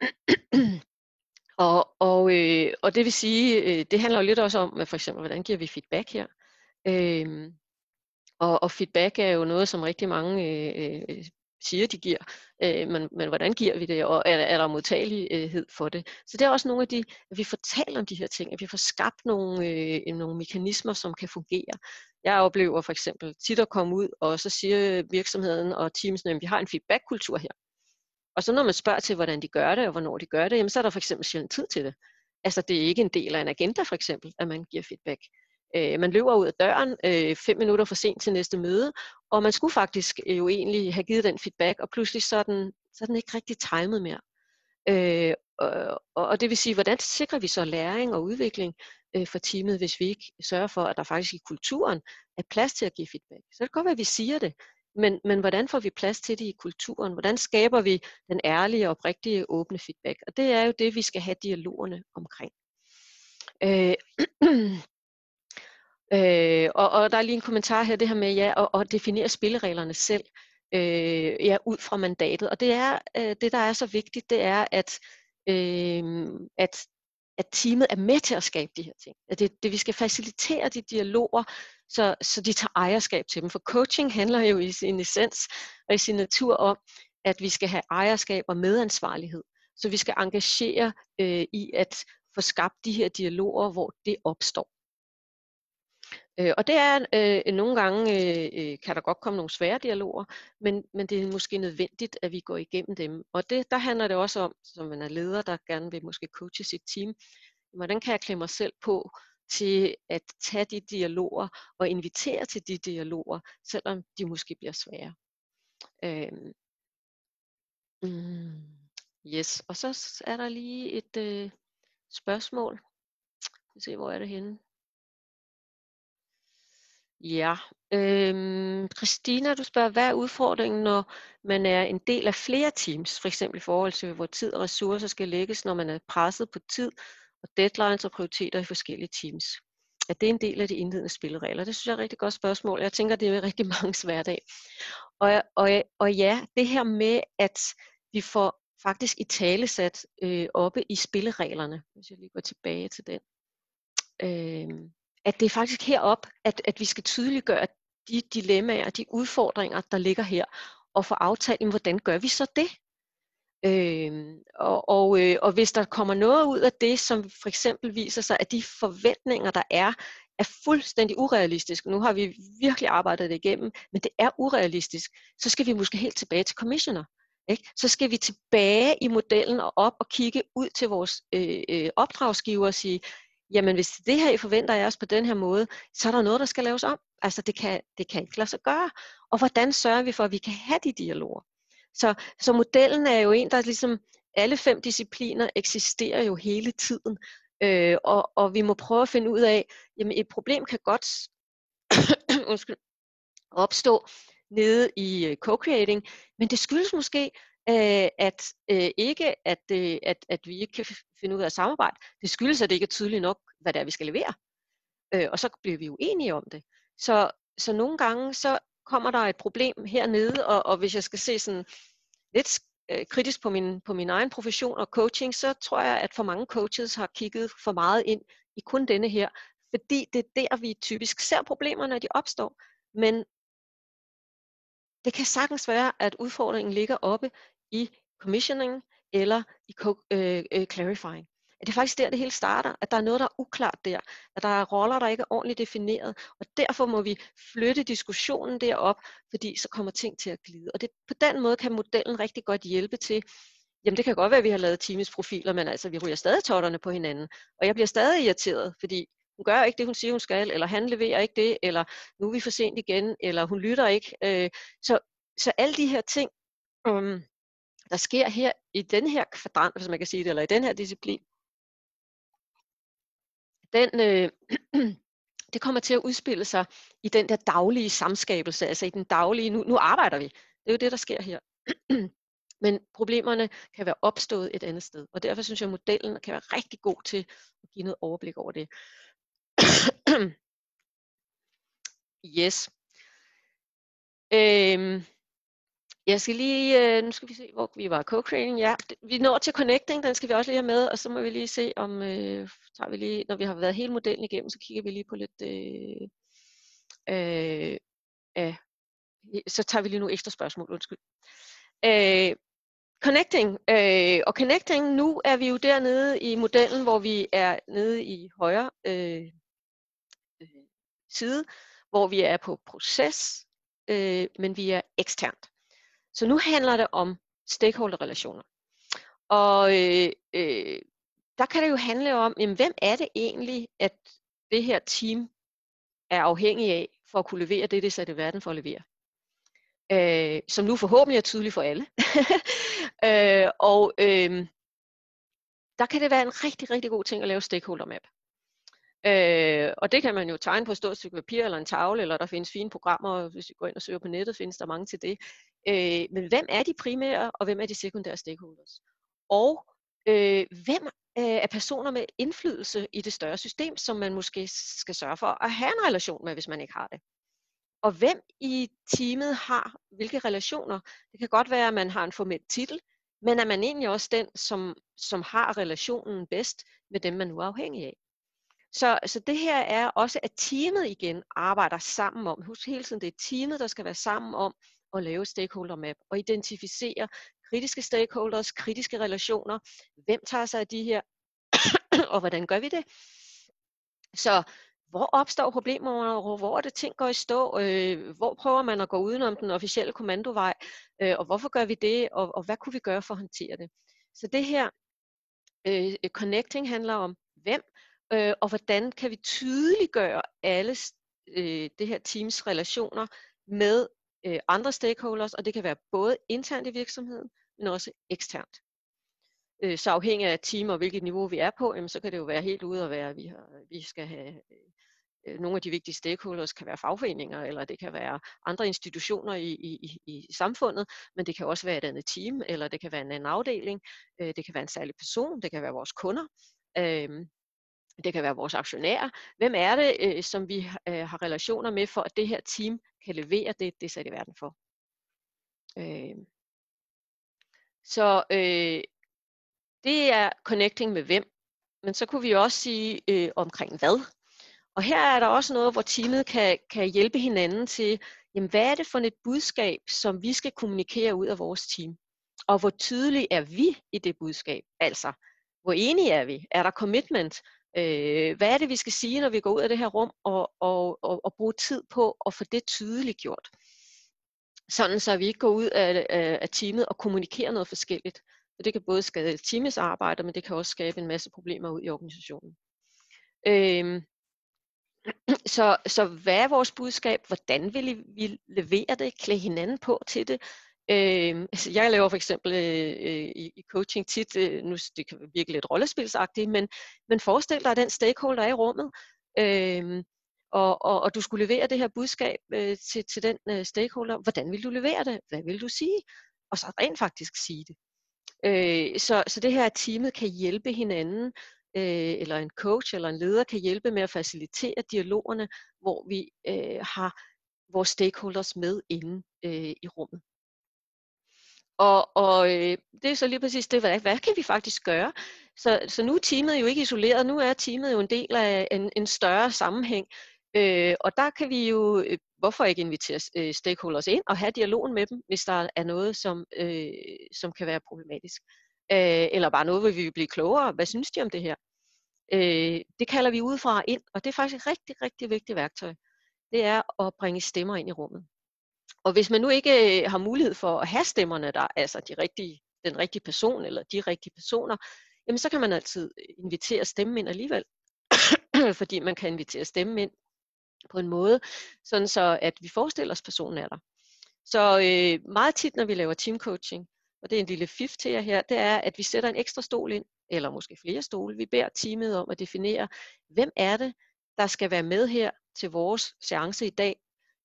(clears throat) og, og, øh, og det vil sige, øh, det handler jo lidt også om, for eksempel, hvordan giver vi feedback her. Øh, og, og feedback er jo noget, som rigtig mange øh, øh siger, de giver, øh, men, men hvordan giver vi det, og er, er der modtagelighed for det? Så det er også nogle af de, at vi får talt om de her ting, at vi får skabt nogle, øh, nogle mekanismer, som kan fungere. Jeg oplever for eksempel tit at komme ud, og så siger virksomheden og teamsene, at vi har en feedback-kultur her. Og så når man spørger til, hvordan de gør det, og hvornår de gør det, jamen, så er der for eksempel sjældent tid til det. Altså det er ikke en del af en agenda for eksempel, at man giver feedback. Øh, man løber ud af døren øh, fem minutter for sent til næste møde, og man skulle faktisk øh, jo egentlig have givet den feedback, og pludselig så er den, så er den ikke rigtig timet mere. Øh, Øh, og, og det vil sige, hvordan sikrer vi så læring og udvikling øh, for teamet, hvis vi ikke sørger for, at der faktisk i kulturen er plads til at give feedback. Så det kan godt være, at vi siger det, men, men hvordan får vi plads til det i kulturen? Hvordan skaber vi den ærlige og oprigtige åbne feedback? Og det er jo det, vi skal have dialogerne omkring. Øh, (clears throat) Øh, og, og der er lige en kommentar her, det her med ja, at, at definere spillereglerne selv øh, ja, ud fra mandatet. Og det er øh, det, der er så vigtigt, det er, at, øh, at, at teamet er med til at skabe de her ting. At det, det, vi skal facilitere de dialoger, så, så de tager ejerskab til dem. For coaching handler jo i sin essens og i sin natur om, at vi skal have ejerskab og medansvarlighed. Så vi skal engagere øh, i at få skabt de her dialoger, hvor det opstår. Øh, og det er øh, nogle gange, øh, øh, kan der godt komme nogle svære dialoger, men, men det er måske nødvendigt, at vi går igennem dem. Og det, der handler det også om, som man er leder, der gerne vil måske coache sit team, hvordan kan jeg klemme mig selv på til at tage de dialoger og invitere til de dialoger, selvom de måske bliver svære. Øh, mm, yes, og så er der lige et øh, spørgsmål. Vi se, hvor er det henne? Ja, øhm, Christina, du spørger, hvad er udfordringen, når man er en del af flere teams, for eksempel i forhold til, hvor tid og ressourcer skal lægges, når man er presset på tid og deadlines og prioriteter i forskellige teams? Er det en del af de indledende spilleregler? Det synes jeg er et rigtig godt spørgsmål. Jeg tænker, det er rigtig (laughs) mange hverdag. Og, og, og ja, det her med, at vi får faktisk i talesat øh, oppe i spillereglerne, hvis jeg lige går tilbage til den. Øh, at det er faktisk herop, at, at vi skal tydeliggøre de dilemmaer, de udfordringer, der ligger her, og få aftalt, hvordan gør vi så det? Øh, og, og, øh, og hvis der kommer noget ud af det, som for eksempel viser sig, at de forventninger, der er, er fuldstændig urealistiske. Nu har vi virkelig arbejdet det igennem, men det er urealistisk. Så skal vi måske helt tilbage til commissioner. Ikke? Så skal vi tilbage i modellen og op og kigge ud til vores øh, øh, opdragsgiver og sige, jamen hvis det her I forventer af os på den her måde, så er der noget, der skal laves om. Altså det kan, det kan ikke lade sig gøre. Og hvordan sørger vi for, at vi kan have de dialoger? Så, så modellen er jo en, der ligesom, alle fem discipliner eksisterer jo hele tiden. Øh, og, og vi må prøve at finde ud af, jamen et problem kan godt (coughs) undskyld, opstå nede i øh, co-creating, men det skyldes måske, øh, at øh, ikke at, øh, at, at vi ikke kan finde ud af at samarbejde. Det skyldes, at det ikke er tydeligt nok, hvad det er, vi skal levere. Øh, og så bliver vi jo enige om det. Så, så nogle gange, så kommer der et problem hernede, og, og hvis jeg skal se sådan lidt øh, kritisk på min, på min egen profession og coaching, så tror jeg, at for mange coaches har kigget for meget ind i kun denne her, fordi det er der, vi typisk ser problemerne, når de opstår. Men det kan sagtens være, at udfordringen ligger oppe i commissioning eller i øh, øh, clarifying. At det er faktisk der, det hele starter, at der er noget, der er uklart der, at der er roller, der ikke er ordentligt defineret, og derfor må vi flytte diskussionen derop, fordi så kommer ting til at glide. Og det, på den måde kan modellen rigtig godt hjælpe til, jamen det kan godt være, at vi har lavet teamets profiler, men altså vi ryger stadig totterne på hinanden, og jeg bliver stadig irriteret, fordi hun gør ikke det, hun siger, hun skal, eller han leverer ikke det, eller nu er vi for sent igen, eller hun lytter ikke. Øh, så, så alle de her ting, um, der sker her i den her kvadrant, hvis man kan sige det, eller i den her disciplin, den, øh, (clears throat) det kommer til at udspille sig i den der daglige samskabelse, altså i den daglige, nu, nu arbejder vi. Det er jo det, der sker her. (clears throat) Men problemerne kan være opstået et andet sted, og derfor synes jeg, at modellen kan være rigtig god til at give noget overblik over det. (clears throat) yes. Øhm, jeg skal lige, øh, nu skal vi se, hvor vi var. Co-creating, ja. Vi når til connecting, den skal vi også lige have med, og så må vi lige se, om øh, tager vi lige, når vi har været hele modellen igennem, så kigger vi lige på lidt, øh, øh, øh, så tager vi lige nogle ekstra spørgsmål, undskyld. Øh, connecting, øh, og connecting, nu er vi jo dernede i modellen, hvor vi er nede i højre øh, øh, side, hvor vi er på proces, øh, men vi er eksternt. Så nu handler det om stakeholder-relationer. Og øh, øh, der kan det jo handle om, jamen, hvem er det egentlig, at det her team er afhængig af, for at kunne levere det, det er sat i verden for at levere. Øh, som nu forhåbentlig er tydeligt for alle. (laughs) øh, og øh, der kan det være en rigtig, rigtig god ting at lave stakeholder map. Øh, og det kan man jo tegne på et stort stykke papir eller en tavle, eller der findes fine programmer, hvis I går ind og søger på nettet, findes der mange til det. Øh, men hvem er de primære, og hvem er de sekundære stakeholders? Og øh, hvem øh, er personer med indflydelse i det større system, som man måske skal sørge for at have en relation med, hvis man ikke har det? Og hvem i teamet har hvilke relationer? Det kan godt være, at man har en formel titel, men er man egentlig også den, som, som har relationen bedst med dem, man nu er afhængig af? Så, så det her er også, at teamet igen arbejder sammen om, husk hele tiden, det er teamet, der skal være sammen om at lave stakeholder map og identificere kritiske stakeholders, kritiske relationer. Hvem tager sig af de her, (coughs) og hvordan gør vi det? Så hvor opstår problemer, og hvor er det ting går i stå? Øh, hvor prøver man at gå udenom den officielle kommandovej? Øh, og hvorfor gør vi det? Og, og hvad kunne vi gøre for at håndtere det? Så det her øh, øh connecting handler om hvem, øh, og hvordan kan vi tydeliggøre alle øh, det her teams relationer med øh, andre stakeholders, og det kan være både internt i virksomheden, men også eksternt. Øh, så afhængig af team og hvilket niveau vi er på, jamen, så kan det jo være helt ude at være, at vi, har, vi skal have øh, nogle af de vigtige stakeholders kan være fagforeninger, eller det kan være andre institutioner i, i, i samfundet, men det kan også være et andet team, eller det kan være en anden afdeling, øh, det kan være en særlig person, det kan være vores kunder. Øh, det kan være vores aktionærer. Hvem er det, øh, som vi øh, har relationer med, for at det her team kan levere det, det er sat i verden for? Øh. Så øh, det er connecting med hvem. Men så kunne vi også sige øh, omkring hvad. Og her er der også noget, hvor teamet kan, kan hjælpe hinanden til, jamen, hvad er det for et budskab, som vi skal kommunikere ud af vores team? Og hvor tydelig er vi i det budskab? Altså, hvor enige er vi? Er der commitment? Øh, hvad er det, vi skal sige, når vi går ud af det her rum, og, og, og, og bruge tid på at få det tydeligt gjort? Sådan så vi ikke går ud af, af, af teamet og kommunikerer noget forskelligt. Og det kan både skade teamets arbejde, men det kan også skabe en masse problemer ud i organisationen. Øh, så, så hvad er vores budskab? Hvordan vil vi levere det? Klæde hinanden på til det? Øh, (laughs) altså jeg laver for eksempel øh, øh, i, i coaching tit, øh, nu det kan virke lidt rollespilsagtigt, men, men forestil dig, at den stakeholder er i rummet, øh, og, og, og du skulle levere det her budskab øh, til, til den øh, stakeholder. Hvordan vil du levere det? Hvad vil du sige? Og så rent faktisk sige det. Øh, så, så det her, at teamet kan hjælpe hinanden, øh, eller en coach eller en leder kan hjælpe med at facilitere dialogerne, hvor vi øh, har vores stakeholders med inde øh, i rummet. Og, og øh, det er så lige præcis det, hvad, hvad kan vi faktisk gøre? Så, så nu er teamet jo ikke isoleret, nu er teamet jo en del af en, en større sammenhæng. Øh, og der kan vi jo, øh, hvorfor ikke invitere øh, stakeholders ind og have dialogen med dem, hvis der er noget, som, øh, som kan være problematisk. Øh, eller bare noget, hvor vi vil blive klogere. Hvad synes de om det her? Øh, det kalder vi udefra ind, og det er faktisk et rigtig, rigtig vigtigt værktøj. Det er at bringe stemmer ind i rummet. Og hvis man nu ikke øh, har mulighed for at have stemmerne der, altså de rigtige, den rigtige person eller de rigtige personer, jamen så kan man altid øh, invitere stemmen ind alligevel. (clears throat) Fordi man kan invitere stemmen ind på en måde, sådan så at vi forestiller os, at personen er der. Så øh, meget tit, når vi laver teamcoaching, og det er en lille fif til jer her, det er, at vi sætter en ekstra stol ind, eller måske flere stole. Vi beder teamet om at definere, hvem er det, der skal være med her til vores seance i dag,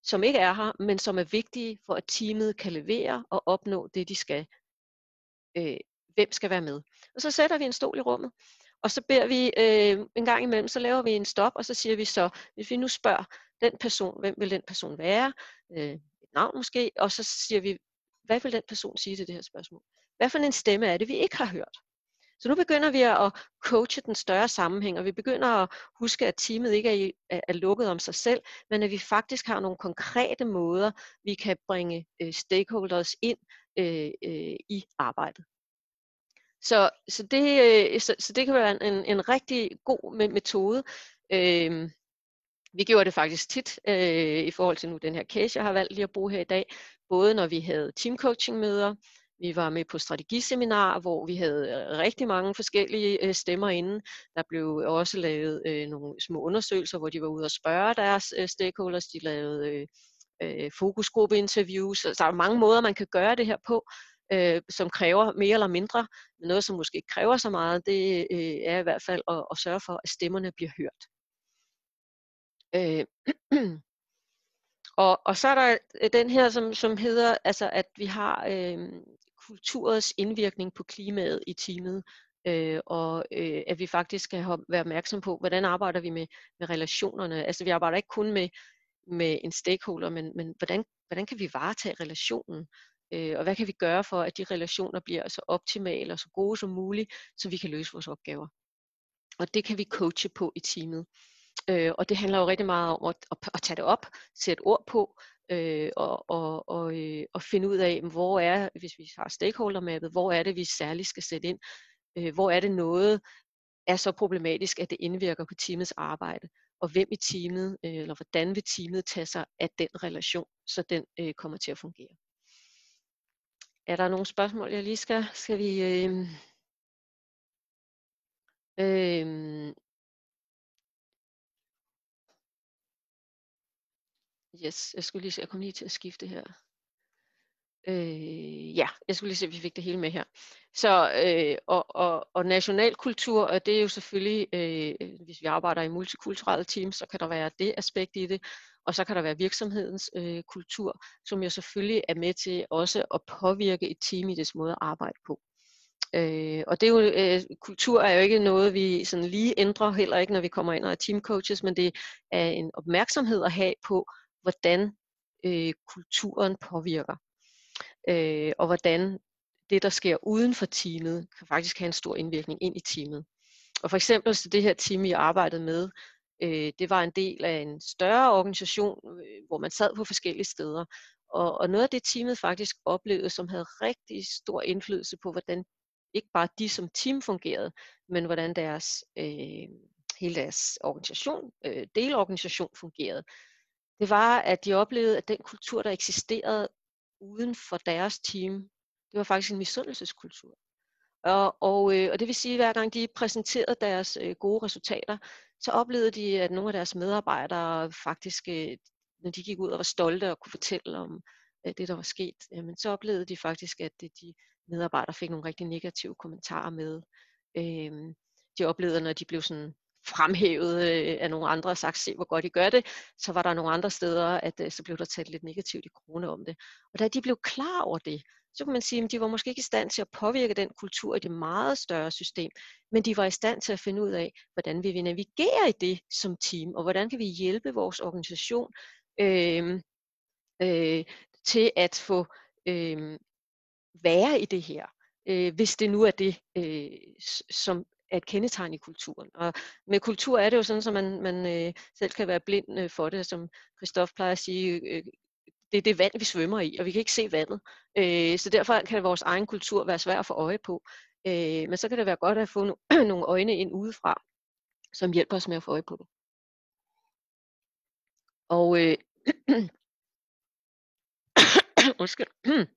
som ikke er her, men som er vigtige for, at teamet kan levere og opnå det, de skal. Øh, hvem skal være med? Og så sætter vi en stol i rummet, og så beder vi øh, en gang imellem, så laver vi en stop, og så siger vi så, hvis vi nu spørger den person, hvem vil den person være, øh, et navn måske, og så siger vi, hvad vil den person sige til det her spørgsmål? Hvad for en stemme er det, vi ikke har hørt? Så nu begynder vi at coache den større sammenhæng, og vi begynder at huske, at teamet ikke er, er lukket om sig selv, men at vi faktisk har nogle konkrete måder, vi kan bringe øh, stakeholders ind øh, øh, i arbejdet. Så, så, det, øh, så, så det kan være en, en rigtig god metode. Øh, vi gjorde det faktisk tit øh, i forhold til nu den her case, jeg har valgt lige at bruge her i dag. Både når vi havde teamcoaching-møder, vi var med på strategiseminar, hvor vi havde øh, rigtig mange forskellige øh, stemmer inde. Der blev også lavet øh, nogle små undersøgelser, hvor de var ude og spørge deres stakeholders. De lavede fokusgruppeinterviews. Så der er mange måder, man kan gøre det her på, øh, som kræver mere eller mindre. Men noget, som måske ikke kræver så meget, det øh, er i hvert fald at, at sørge for, at stemmerne bliver hørt. Øh, (clears throat) og, og så er der den her, som, som hedder, altså, at vi har øh, kulturets indvirkning på klimaet i teamet, øh, og øh, at vi faktisk skal være opmærksom på, hvordan arbejder vi med, med relationerne. Altså vi arbejder ikke kun med, med en stakeholder, men, men hvordan, hvordan kan vi varetage relationen? Øh, og hvad kan vi gøre for, at de relationer bliver så optimale og så gode som muligt, så vi kan løse vores opgaver? Og det kan vi coache på i teamet. Øh, og det handler jo rigtig meget om at, at, at tage det op, sætte ord på, øh, og, og, og, øh, og finde ud af, hvor er, hvis vi har stakeholder-mappet, hvor er det, vi særligt skal sætte ind? Øh, hvor er det noget er så problematisk, at det indvirker på teamets arbejde? Og hvem i teamet, øh, eller hvordan vil teamet tage sig af den relation, så den øh, kommer til at fungere? Er der nogle spørgsmål, jeg lige skal, skal vi... Øh, øh, Yes, jeg skulle lige se, jeg kom lige til at skifte her. Øh, ja, jeg skulle lige se, at vi fik det hele med her. Så, øh, og, og, og nationalkultur, og det er jo selvfølgelig, øh, hvis vi arbejder i multikulturelle teams, så kan der være det aspekt i det, og så kan der være virksomhedens øh, kultur, som jo selvfølgelig er med til også at påvirke et team i dets måde at arbejde på. Øh, og det er jo, øh, kultur er jo ikke noget, vi sådan lige ændrer, heller ikke når vi kommer ind og er teamcoaches, men det er en opmærksomhed at have på, hvordan øh, kulturen påvirker, øh, og hvordan det, der sker uden for teamet, kan faktisk have en stor indvirkning ind i teamet. Og for eksempel så det her team, jeg arbejdede med, øh, det var en del af en større organisation, øh, hvor man sad på forskellige steder. Og, og noget af det teamet faktisk oplevede, som havde rigtig stor indflydelse på, hvordan ikke bare de som team fungerede, men hvordan deres øh, hele deres organisation, øh, delorganisation fungerede det var, at de oplevede, at den kultur, der eksisterede uden for deres team, det var faktisk en misundelseskultur. Og, og, øh, og det vil sige, at hver gang de præsenterede deres øh, gode resultater, så oplevede de, at nogle af deres medarbejdere faktisk, øh, når de gik ud og var stolte og kunne fortælle om øh, det, der var sket, jamen, så oplevede de faktisk, at øh, de medarbejdere fik nogle rigtig negative kommentarer med. Øh, de oplevede, når de blev sådan fremhævet øh, af nogle andre og sagt, se hvor godt I gør det, så var der nogle andre steder, at øh, så blev der talt lidt negativt i krone om det. Og da de blev klar over det, så kan man sige, at de var måske ikke i stand til at påvirke den kultur i det meget større system, men de var i stand til at finde ud af, hvordan vi vil navigere i det som team, og hvordan kan vi hjælpe vores organisation øh, øh, til at få øh, være i det her, øh, hvis det nu er det, øh, som er et kendetegn i kulturen. Og med kultur er det jo sådan, at man, man øh, selv kan være blind øh, for det, som Christoph plejer at sige, øh, øh, det er det vand, vi svømmer i, og vi kan ikke se vandet. Øh, så derfor kan vores egen kultur være svær at få øje på. Øh, men så kan det være godt at få no- (clears throat) nogle øjne ind udefra, som hjælper os med at få øje på det. Og øh, (clears throat) undskyld. (clears throat)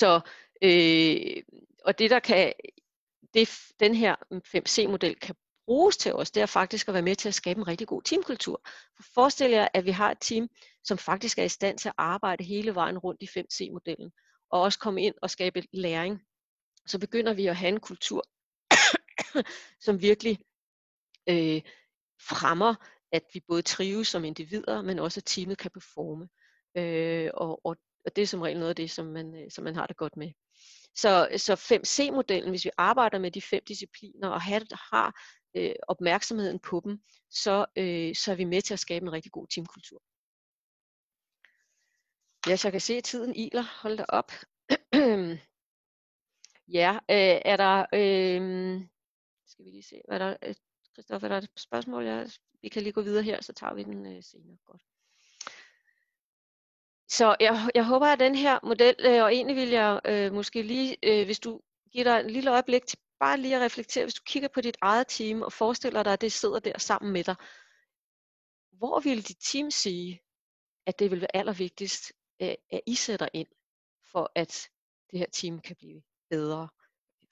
så øh, og det der kan det den her mm, 5C-model kan bruges til os, det er faktisk at være med til at skabe en rigtig god teamkultur. For forestil jer, at vi har et team, som faktisk er i stand til at arbejde hele vejen rundt i 5C-modellen, og også komme ind og skabe læring. Så begynder vi at have en kultur, (coughs) som virkelig øh, fremmer, at vi både trives som individer, men også at teamet kan performe. Øh, og, og, og det er som regel noget af det, som man, øh, som man har det godt med. Så, så 5C-modellen, hvis vi arbejder med de fem discipliner og har, har øh, opmærksomheden på dem, så, øh, så er vi med til at skabe en rigtig god teamkultur. Ja, så jeg kan se, at tiden iler. Hold da op. (clears throat) ja, øh, er der... Øh, skal vi lige se, hvad der... Øh, Christoffer, er der et spørgsmål? Ja, vi kan lige gå videre her, så tager vi den øh, senere. Godt. Så jeg, jeg håber, at den her model, øh, og egentlig vil jeg øh, måske lige, øh, hvis du giver dig en lille øjeblik til bare lige at reflektere, hvis du kigger på dit eget team og forestiller dig, at det sidder der sammen med dig, hvor vil dit team sige, at det vil være allervigtigst, øh, at I sætter ind, for at det her team kan blive bedre,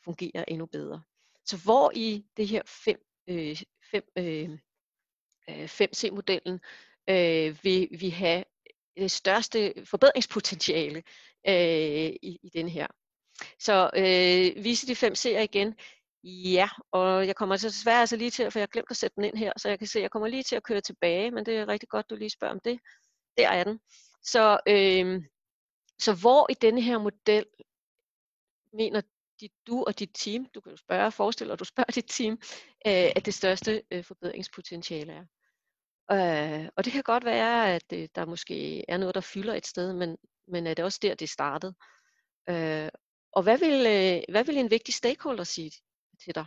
fungere endnu bedre. Så hvor i det her 5, øh, 5, øh, øh 5C-modellen øh, vil vi have det største forbedringspotentiale øh, i, i den her. Så øh, vise de fem C'er igen. Ja, og jeg kommer så desværre altså lige til, for jeg har glemt at sætte den ind her, så jeg kan se, at jeg kommer lige til at køre tilbage, men det er rigtig godt, du lige spørger om det. Der er den. Så, øh, så hvor i denne her model mener dit, du og dit team, du kan jo spørge, forestiller du spørger dit team, øh, at det største øh, forbedringspotentiale er? Øh, og det kan godt være, at øh, der måske er noget, der fylder et sted, men, men er det også der, det startede? Øh, og hvad vil, øh, hvad vil en vigtig stakeholder sige til dig?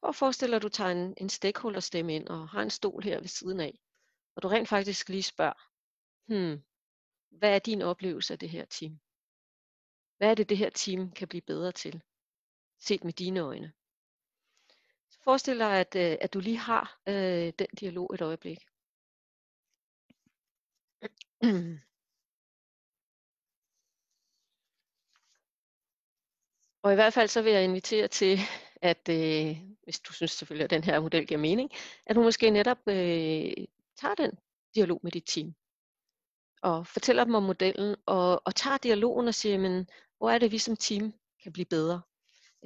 Hvor forestiller du, dig, at du tager en, en stakeholder stemme ind og har en stol her ved siden af, og du rent faktisk lige spørger, hmm, hvad er din oplevelse af det her team? Hvad er det, det her team kan blive bedre til, set med dine øjne? Forestil dig, at, øh, at du lige har øh, den dialog et øjeblik. (clears throat) Og i hvert fald så vil jeg invitere til, at øh, hvis du synes selvfølgelig, at den her model giver mening, at du måske netop øh, tager den dialog med dit team. Og fortæller dem om modellen, og, og tager dialogen og siger, men, hvor er det, vi som team kan blive bedre?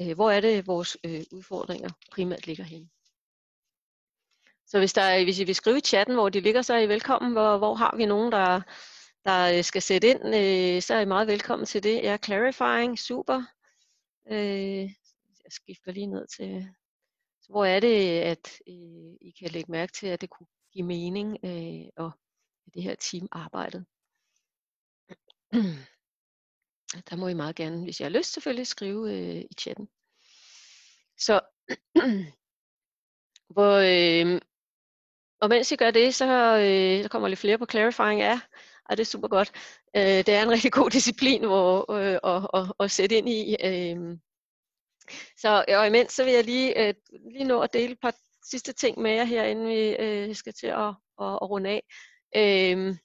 Øh, hvor er det, vores øh, udfordringer primært ligger henne. Så hvis, der hvis I vil skrive i chatten, hvor de ligger, så er I velkommen. Hvor, hvor har vi nogen, der, der øh, skal sætte ind, øh, så er I meget velkommen til det. Ja, clarifying, super. Øh, jeg skifter lige ned til, så hvor er det, at øh, I kan lægge mærke til, at det kunne give mening øh, og det her team arbejdet. (clears throat) Der må I meget gerne, hvis jeg har lyst selvfølgelig, skrive øh, i chatten. Så (clears throat) hvor, øh, og mens I gør det, så, øh, så kommer lidt flere på clarifying. Ja, og det er super godt. Øh, det er en (laughs) rigtig god disciplin hvor, øh, at, at, at sætte ind i. Øh. Så og imens så vil jeg lige, øh, lige nå at dele et par sidste ting med jer her, inden vi øh, skal til at, at, at runde af. Øh,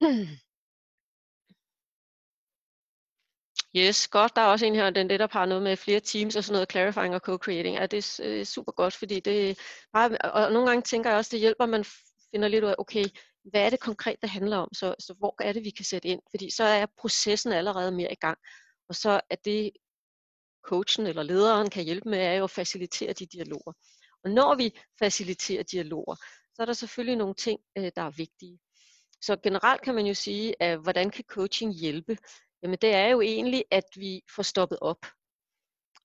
(clears throat) Yes, godt. Der er også en her, den der har noget med flere teams og sådan noget, clarifying og co-creating. Ja, det er øh, super godt, fordi det bare, og nogle gange tænker jeg også, det hjælper, at man finder lidt ud af, okay, hvad er det konkret, det handler om? Så, så hvor er det, vi kan sætte ind? Fordi så er processen allerede mere i gang. Og så er det, coachen eller lederen kan hjælpe med, er jo at facilitere de dialoger. Og når vi faciliterer dialoger, så er der selvfølgelig nogle ting, øh, der er vigtige. Så generelt kan man jo sige, at hvordan kan coaching hjælpe? Jamen det er jo egentlig, at vi får stoppet op.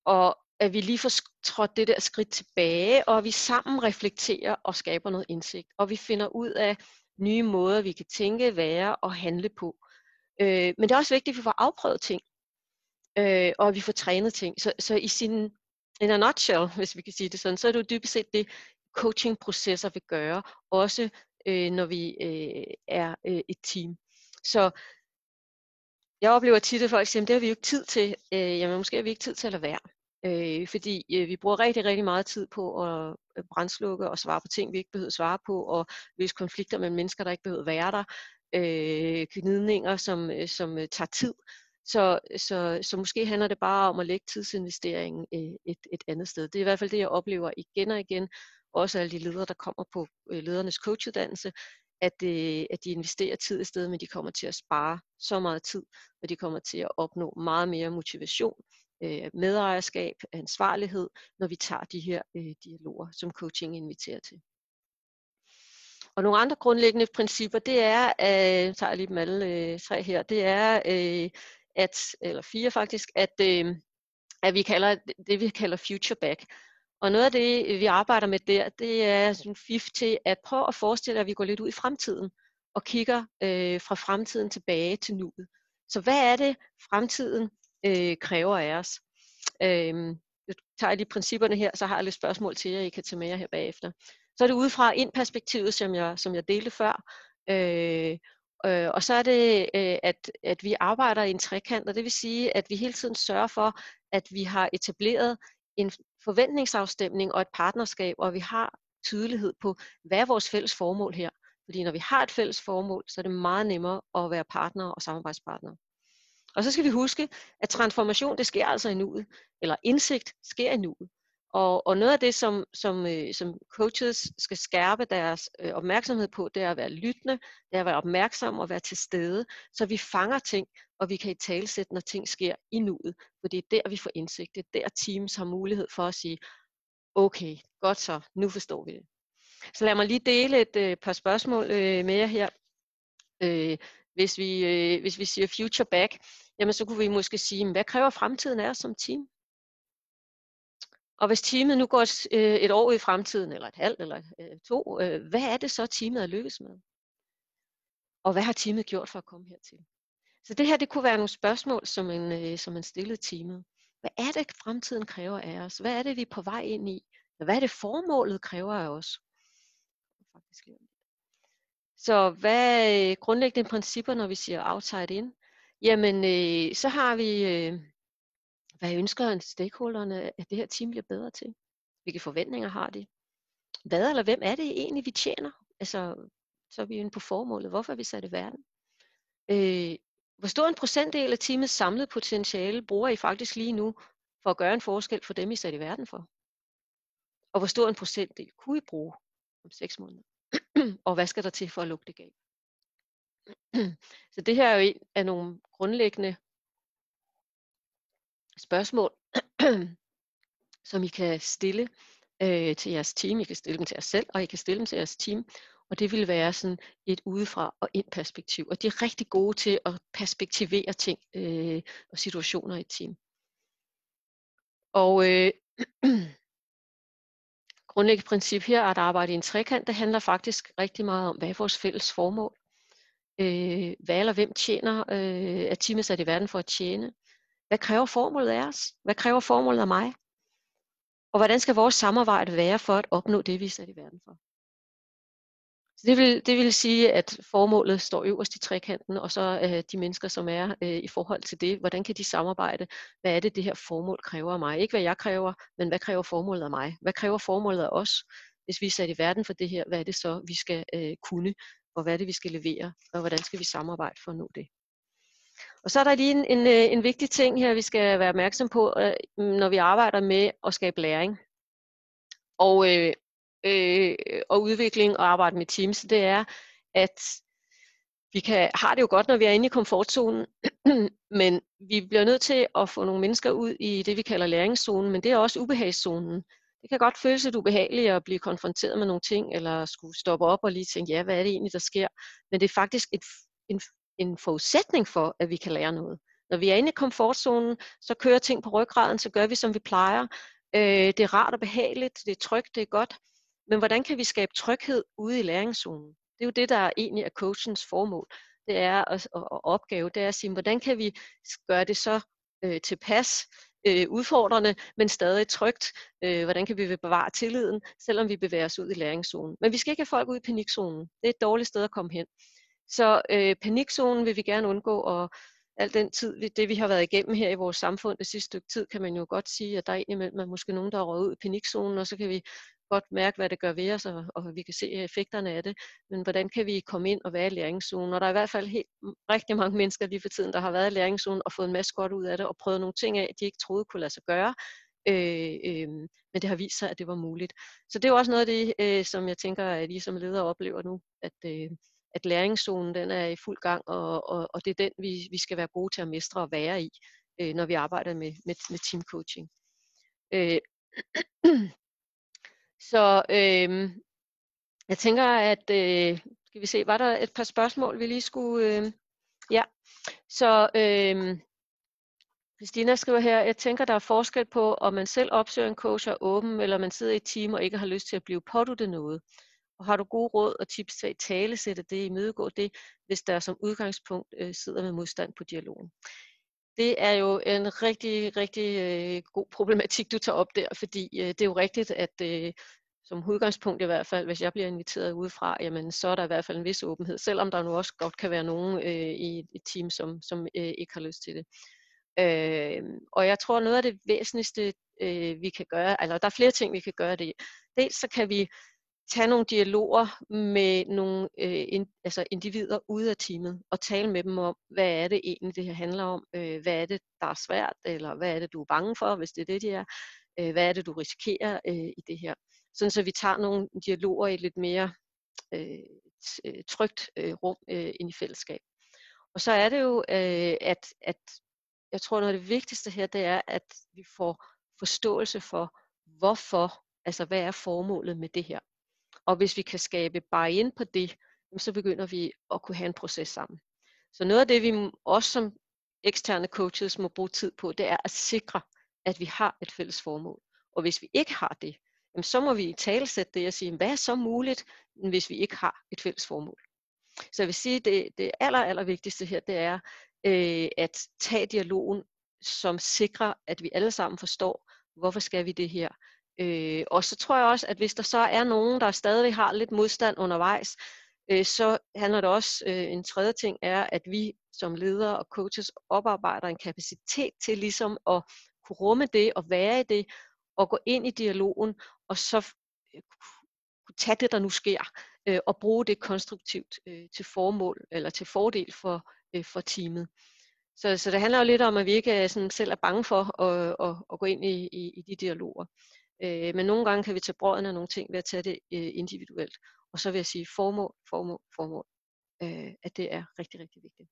Og at vi lige får trådt det der skridt tilbage, og vi sammen reflekterer og skaber noget indsigt. Og vi finder ud af nye måder, vi kan tænke, være og handle på. Øh, men det er også vigtigt, at vi får afprøvet ting, øh, og at vi får trænet ting. Så, så i sin, in a nutshell, (laughs) hvis vi kan sige det sådan, så er det jo dybest set det, coachingprocesser vil gøre, også øh, når vi øh, er øh, et team. Så jeg oplever tit, at folk siger, at det har vi jo ikke tid til. Øh, jamen måske har vi ikke tid til at lade være. Øh, fordi øh, vi bruger rigtig, rigtig meget tid på at øh, brændslukke og svare på ting, vi ikke behøver svare på, og løse konflikter med mennesker, der ikke behøver være der. Øh, gnidninger, som, øh, som øh, tager tid. Så, så, så måske handler det bare om at lægge tidsinvesteringen øh, et, et andet sted. Det er i hvert fald det, jeg oplever igen og igen. Også alle de ledere, der kommer på ledernes coachuddannelse, at, øh, at de investerer tid i stedet, men de kommer til at spare så meget tid, og de kommer til at opnå meget mere motivation, øh, medejerskab, ansvarlighed, når vi tager de her øh, dialoger, som coaching inviterer til. Og nogle andre grundlæggende principper, det er, øh, jeg tager lige dem alle øh, tre her, det er, øh, at, eller fire faktisk, at, øh, at vi kalder det, vi kalder future back. Og noget af det, vi arbejder med der, det er sådan fif til at prøve at forestille, at vi går lidt ud i fremtiden og kigger øh, fra fremtiden tilbage til nuet. Så hvad er det, fremtiden øh, kræver af os? Øh, jeg tager lige principperne her, så har jeg lidt spørgsmål til jer, I kan tage med jer her bagefter. Så er det udefra ind perspektivet, som jeg, som jeg delte før. Øh, øh, og så er det, øh, at, at vi arbejder i en trekant, og det vil sige, at vi hele tiden sørger for, at vi har etableret en forventningsafstemning og et partnerskab, og vi har tydelighed på, hvad er vores fælles formål her. Fordi når vi har et fælles formål, så er det meget nemmere at være partner og samarbejdspartner. Og så skal vi huske, at transformation, det sker altså i nuet, eller indsigt sker i nuet. Og, og noget af det, som, som, øh, som coaches skal skærpe deres øh, opmærksomhed på, det er at være lyttende, det er at være opmærksom og være til stede, så vi fanger ting, og vi kan i talsætte, når ting sker i nuet. For det er der, vi får indsigt. Det er der, teams har mulighed for at sige, okay, godt så, nu forstår vi det. Så lad mig lige dele et øh, par spørgsmål øh, med jer her. Øh, hvis, vi, øh, hvis vi siger future back, jamen så kunne vi måske sige, hvad kræver fremtiden af os som team? Og hvis teamet nu går et, øh, år i fremtiden, eller et halvt, eller øh, to, øh, hvad er det så, teamet er lykkes med? Og hvad har teamet gjort for at komme hertil? Så det her, det kunne være nogle spørgsmål, som man, som man stillede teamet. Hvad er det, fremtiden kræver af os? Hvad er det, vi er på vej ind i? Hvad er det, formålet kræver af os? Så hvad er grundlæggende principper, når vi siger outside in? Jamen, øh, så har vi øh, hvad ønsker stakeholderne, at det her team bliver bedre til? Hvilke forventninger har de? Hvad eller hvem er det egentlig, vi tjener? Altså, så er vi inde på formålet. Hvorfor er vi sat i verden? Øh, hvor stor en procentdel af teamets samlede potentiale bruger I faktisk lige nu for at gøre en forskel for dem, I sat i verden for? Og hvor stor en procentdel kunne I bruge om seks måneder? (clears throat) og hvad skal der til for at lukke det gab? (clears throat) Så det her er jo en af nogle grundlæggende spørgsmål, (clears throat) som I kan stille øh, til jeres team. I kan stille dem til jer selv, og I kan stille dem til jeres team. Og det vil være sådan et udefra og ind perspektiv. Og de er rigtig gode til at perspektivere ting øh, og situationer i et team. Og øh, (clears throat) grundlæggende princip her er at arbejde i en trekant. Det handler faktisk rigtig meget om, hvad er vores fælles formål? Øh, hvad eller hvem tjener, øh, er teamet sat i verden for at tjene? Hvad kræver formålet af os? Hvad kræver formålet af mig? Og hvordan skal vores samarbejde være for at opnå det, vi er sat i verden for? Så det vil, det vil sige, at formålet står øverst i trekanten, og så øh, de mennesker, som er øh, i forhold til det, hvordan kan de samarbejde? Hvad er det, det her formål kræver af mig? Ikke hvad jeg kræver, men hvad kræver formålet af mig? Hvad kræver formålet af os? Hvis vi er sat i verden for det her, hvad er det så, vi skal øh, kunne? Og hvad er det, vi skal levere? Og hvordan skal vi samarbejde for at nå det? Og så er der lige en, en, øh, en vigtig ting her, vi skal være opmærksom på, øh, når vi arbejder med at skabe læring og, øh, øh, og udvikling og arbejde med teams, det er, at vi kan, har det jo godt, når vi er inde i komfortzonen, (clears throat) men vi bliver nødt til at få nogle mennesker ud i det, vi kalder læringszonen, men det er også ubehagszonen. Det kan godt føles lidt ubehageligt at blive konfronteret med nogle ting, eller skulle stoppe op og lige tænke, ja, hvad er det egentlig, der sker? Men det er faktisk et, en, en forudsætning for, at vi kan lære noget. Når vi er inde i komfortzonen, så kører ting på ryggraden, så gør vi, som vi plejer. Øh, det er rart og behageligt, det er trygt, det er godt. Men hvordan kan vi skabe tryghed ude i læringszonen? Det er jo det, der egentlig er coachens formål. Det er at, at, at opgave, det er at sige, hvordan kan vi gøre det så øh, tilpas øh, udfordrende, men stadig trygt. Øh, hvordan kan vi bevare tilliden, selvom vi bevæger os ud i læringszonen. Men vi skal ikke have folk ud i panikzonen. Det er et dårligt sted at komme hen. Så øh, panikzonen vil vi gerne undgå, og al den tid, det vi har været igennem her i vores samfund det sidste stykke tid, kan man jo godt sige, at der er indimellem er måske nogen, der er røget ud i panikzonen, og så kan vi godt mærke, hvad det gør ved os, og, og vi kan se effekterne af det. Men hvordan kan vi komme ind og være i læringszonen? Og der er i hvert fald helt, rigtig mange mennesker lige for tiden, der har været i læringszonen og fået en masse godt ud af det, og prøvet nogle ting af, de ikke troede kunne lade sig gøre. Øh, øh, men det har vist sig, at det var muligt. Så det er jo også noget af det, øh, som jeg tænker, at I som ledere oplever nu, at, øh, at læringszonen den er i fuld gang, og, og, og det er den, vi, vi skal være gode til at mestre og være i, øh, når vi arbejder med, med, med team coaching. Øh, (clears throat) så øh, jeg tænker, at øh, skal vi se, var der et par spørgsmål, vi lige skulle... Øh, ja, så øh, Christina skriver her, jeg tænker, der er forskel på, om man selv opsøger en coach og åben, eller man sidder i et team og ikke har lyst til at blive påduttet noget. Og har du gode råd og tips til at tale sætte det, imødegå det, hvis der som udgangspunkt øh, sidder med modstand på dialogen? Det er jo en rigtig, rigtig øh, god problematik, du tager op der, fordi øh, det er jo rigtigt, at øh, som udgangspunkt i hvert fald, hvis jeg bliver inviteret udefra, jamen så er der i hvert fald en vis åbenhed, selvom der nu også godt kan være nogen øh, i et team, som, som øh, ikke har lyst til det. Øh, og jeg tror, noget af det væsentligste, øh, vi kan gøre, eller der er flere ting, vi kan gøre det. Dels så kan vi tage nogle dialoger med nogle øh, in, altså individer ude af teamet og tale med dem om, hvad er det egentlig, det her handler om? Øh, hvad er det, der er svært? Eller hvad er det, du er bange for, hvis det er det, de er? Øh, hvad er det, du risikerer øh, i det her? Sådan så vi tager nogle dialoger i lidt mere øh, øh, trygt øh, rum øh, ind i fællesskab. Og så er det jo, øh, at, at jeg tror noget af det vigtigste her, det er, at vi får forståelse for, hvorfor, altså hvad er formålet med det her. Og hvis vi kan skabe buy-in på det, så begynder vi at kunne have en proces sammen. Så noget af det, vi også som eksterne coaches må bruge tid på, det er at sikre, at vi har et fælles formål. Og hvis vi ikke har det, så må vi talsætte det og sige, hvad er så muligt, hvis vi ikke har et fælles formål. Så jeg vil sige, at det, det aller, aller vigtigste her, det er øh, at tage dialogen, som sikrer, at vi alle sammen forstår, hvorfor skal vi det her, Øh, og så tror jeg også, at hvis der så er nogen, der stadig har lidt modstand undervejs, øh, så handler det også, øh, en tredje ting er, at vi som ledere og coaches oparbejder en kapacitet til ligesom at kunne rumme det og være i det, og gå ind i dialogen, og så øh, kunne tage det, der nu sker, øh, og bruge det konstruktivt øh, til formål, eller til fordel for, øh, for teamet. Så, så det handler jo lidt om, at vi ikke sådan selv er bange for at, at, at gå ind i, i, i de dialoger. Øh, men nogle gange kan vi tage brøden af nogle ting ved at tage det øh, individuelt. Og så vil jeg sige formål, formål, formål. Øh, at det er rigtig, rigtig vigtigt.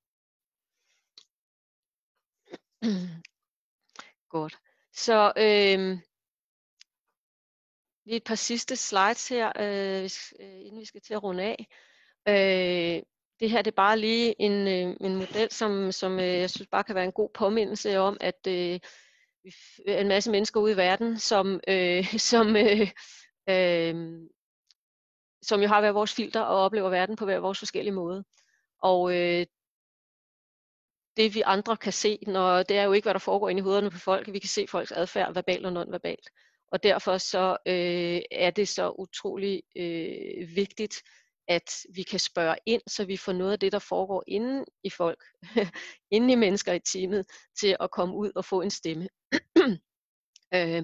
(clears throat) Godt. Så øh, lige et par sidste slides her, øh, øh, inden vi skal til at runde af. Øh, det her det er bare lige en, øh, en model, som, som øh, jeg synes bare kan være en god påmindelse om, at øh, en masse mennesker ude i verden, som, øh, (laughs) som, øh, øh, som jo har hver vores filter og oplever verden på hver vores forskellige måde. Og øh, det vi andre kan se, når det er jo ikke, hvad der foregår inde i hovederne på folk, vi kan se folks adfærd verbalt og nonverbalt. Og derfor så øh, er det så utrolig øh, vigtigt, at vi kan spørge ind, så vi får noget af det, der foregår inde i folk, (laughs) inde i mennesker i teamet, til at komme ud og få en stemme. (clears throat) øh,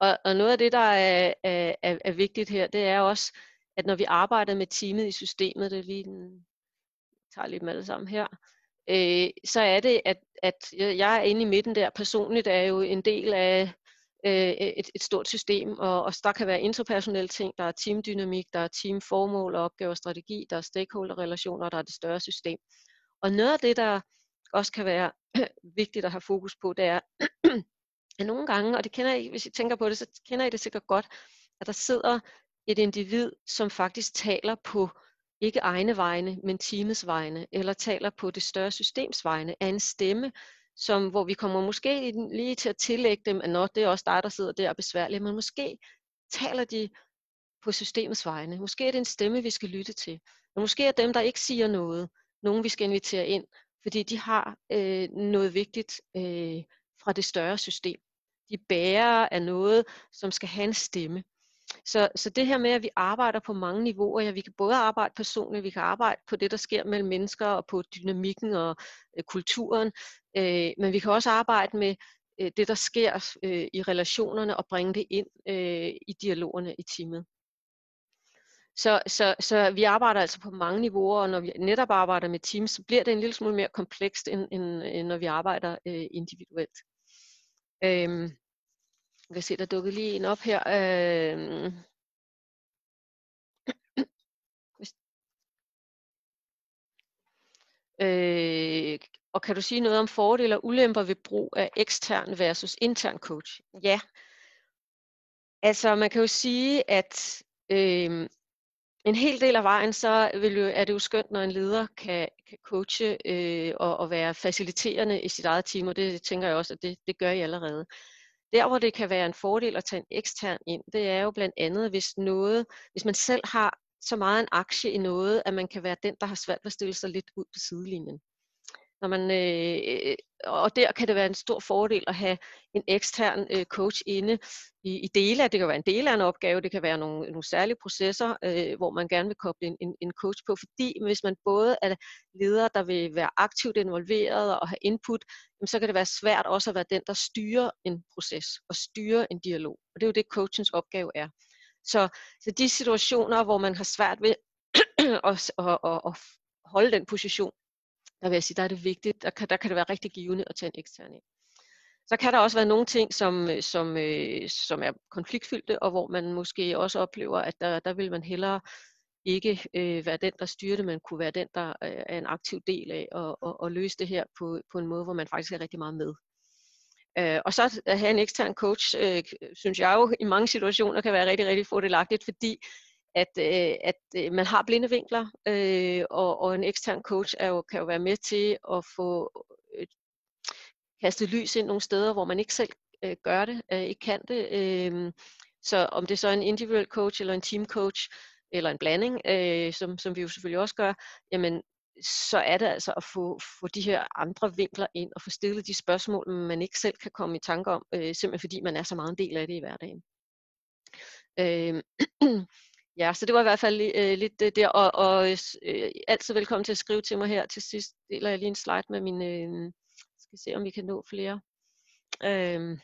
og, og noget af det, der er, er, er vigtigt her, det er også, at når vi arbejder med teamet i systemet, det er lige den, tager lige dem alle sammen her, øh, så er det, at, at jeg er inde i midten der. Personligt er jo en del af øh, et, et stort system, og, og der kan være interpersonelle ting, der er teamdynamik, der er teamformål og opgaver og strategi, der er stakeholderrelationer, der er det større system. Og noget af det, der også kan være (clears throat) vigtigt at have fokus på, det er, (clears throat) at nogle gange, og det kender I, hvis I tænker på det, så kender I det sikkert godt, at der sidder et individ, som faktisk taler på ikke egne vegne, men teamets vegne, eller taler på det større systems vegne, af en stemme, som, hvor vi kommer måske lige til at tillægge dem, at Nå, det er også dig, der sidder der og besværligt, men måske taler de på systemets vegne. Måske er det en stemme, vi skal lytte til. Og måske er dem, der ikke siger noget, nogen vi skal invitere ind, fordi de har øh, noget vigtigt øh, fra det større system. De bærer af noget, som skal have en stemme. Så, så det her med, at vi arbejder på mange niveauer, ja, vi kan både arbejde personligt, vi kan arbejde på det, der sker mellem mennesker, og på dynamikken og øh, kulturen, øh, men vi kan også arbejde med øh, det, der sker øh, i relationerne, og bringe det ind øh, i dialogerne i teamet. Så, så, så vi arbejder altså på mange niveauer, og når vi netop arbejder med teams, så bliver det en lille smule mere komplekst, end, end, end når vi arbejder øh, individuelt. Øhm, jeg kan se, der dukkede lige en op her. Øh, øh, og kan du sige noget om fordele og ulemper ved brug af ekstern versus intern coach? Ja. Altså man kan jo sige, at øh, en hel del af vejen, så vil jo, er det jo skønt, når en leder kan, kan coache øh, og, og være faciliterende i sit eget team, og det tænker jeg også, at det, det gør I allerede. Der, hvor det kan være en fordel at tage en ekstern ind, det er jo blandt andet, hvis noget, hvis man selv har så meget en aktie i noget, at man kan være den, der har svært ved at stille sig lidt ud på sidelinjen. Når man, øh, og der kan det være en stor fordel at have en ekstern øh, coach inde i, i dele af, det kan være en del af en opgave, det kan være nogle, nogle særlige processer, øh, hvor man gerne vil koble en, en, en coach på, fordi hvis man både er leder, der vil være aktivt involveret og have input, jamen, så kan det være svært også at være den, der styrer en proces og styrer en dialog. Og det er jo det, coachens opgave er. Så, så de situationer, hvor man har svært ved (clears throat) at, at, at, at holde den position, der vil jeg sige, der er det vigtigt, der kan, der kan det være rigtig givende at tage en ekstern ind. Så kan der også være nogle ting, som, som, øh, som er konfliktfyldte, og hvor man måske også oplever, at der, der vil man hellere ikke øh, være den, der styrer det, men kunne være den, der øh, er en aktiv del af at, og, og løse det her på, på en måde, hvor man faktisk er rigtig meget med. Øh, og så at have en ekstern coach, øh, synes jeg jo i mange situationer kan være rigtig, rigtig fordelagtigt, fordi at, øh, at øh, man har blinde vinkler, øh, og, og en ekstern coach er jo, kan jo være med til at få øh, kastet lys ind nogle steder, hvor man ikke selv øh, gør det, øh, ikke kan det. Øh, så om det så er en individuel coach eller en team coach, eller en blanding, øh, som, som vi jo selvfølgelig også gør, jamen så er det altså at få, få de her andre vinkler ind og få stillet de spørgsmål, man ikke selv kan komme i tanke om, øh, simpelthen fordi man er så meget en del af det i hverdagen. Øh, Ja, så det var i hvert fald øh, lidt det der, og, og øh, øh, altid velkommen til at skrive til mig her. Til sidst deler jeg lige en slide med min, øh, skal se om vi kan nå flere. Øh,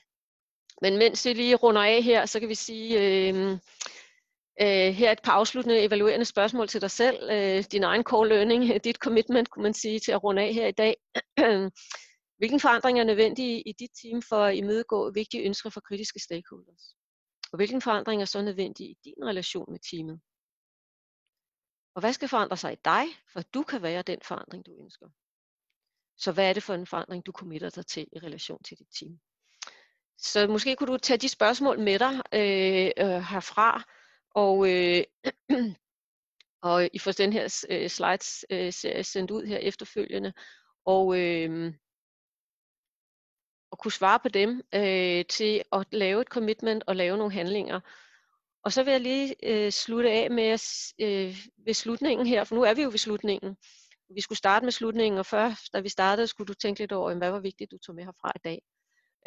men mens vi lige runder af her, så kan vi sige, øh, øh, her et par afsluttende evaluerende spørgsmål til dig selv. Øh, din egen core learning, (laughs) dit commitment, kunne man sige, til at runde af her i dag. (clears throat) Hvilken forandring er nødvendig i dit team for at imødegå vigtige ønsker fra kritiske stakeholders? Og hvilken forandring er så nødvendig i din relation med teamet? Og hvad skal forandre sig i dig, for at du kan være den forandring, du ønsker? Så hvad er det for en forandring, du committer dig til i relation til dit team? Så måske kunne du tage de spørgsmål med dig øh, øh, herfra, og, øh, (clears throat) og I får den her øh, slides øh, sendt ud her efterfølgende. Og, øh, kunne svare på dem øh, til at lave et commitment og lave nogle handlinger. Og så vil jeg lige øh, slutte af med øh, ved slutningen her, for nu er vi jo ved slutningen. Vi skulle starte med slutningen, og før, da vi startede, skulle du tænke lidt over, hvad var vigtigt, du tog med herfra i dag.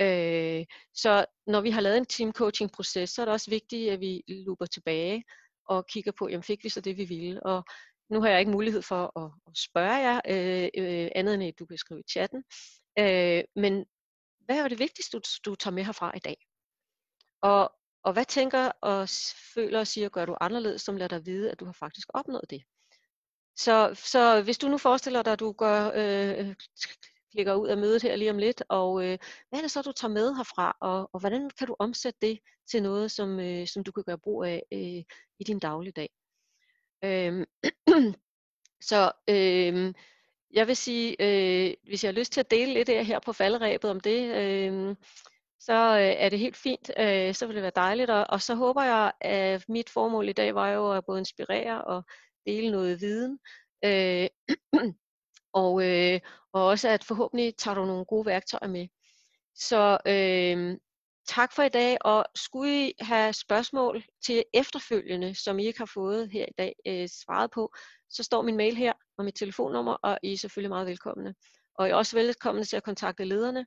Øh, så når vi har lavet en team coaching proces, så er det også vigtigt, at vi looper tilbage og kigger på, jamen fik vi så det, vi ville. Og nu har jeg ikke mulighed for at, at spørge jer, øh, øh, andet end at du kan skrive i chatten. Øh, men hvad er det vigtigste, du, du tager med herfra i dag? Og, og hvad tænker og føler og siger, gør du anderledes, som lader dig vide, at du har faktisk opnået det? så, så hvis du nu forestiller dig, at du gør, øh, klikker ud af mødet her lige om lidt, og øh, hvad er det så, du tager med herfra, og, og hvordan kan du omsætte det til noget, som, øh, som du kan gøre brug af øh, i din dagligdag? Øh, (clears throat) så øh, jeg vil sige, øh, hvis jeg har lyst til at dele lidt af her på falderæbet om det, øh, så øh, er det helt fint. Øh, så vil det være dejligt. Og, og så håber jeg, at mit formål i dag var jo at både inspirere og dele noget viden. Øh, (clears throat) og, øh, og også at forhåbentlig tager du nogle gode værktøjer med. Så øh, tak for i dag, og skulle I have spørgsmål til efterfølgende, som I ikke har fået her i dag øh, svaret på, så står min mail her og mit telefonnummer, og I er selvfølgelig meget velkomne. Og I er også velkomne til at kontakte lederne.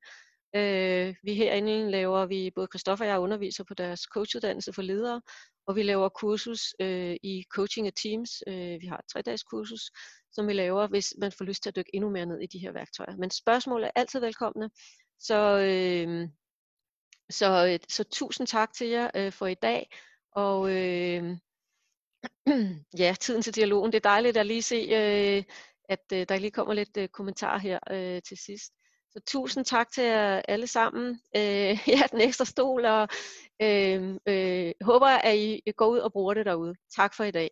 Øh, vi herinde laver vi, både Christoffer og jeg underviser på deres coachuddannelse for ledere, og vi laver kursus øh, i coaching af teams. Øh, vi har et tre-dages kursus, som vi laver, hvis man får lyst til at dykke endnu mere ned i de her værktøjer. Men spørgsmål er altid velkomne. Så, øh, så, øh, så tusind tak til jer øh, for i dag. Og øh, (clears throat) ja, tiden til dialogen. Det er dejligt at lige se, øh, at øh, der lige kommer lidt øh, kommentar her øh, til sidst. Så tusind tak til jer alle sammen. Øh, (laughs) ja, den ekstra stol, og øh, øh, håber, at I går ud og bruger det derude. Tak for i dag.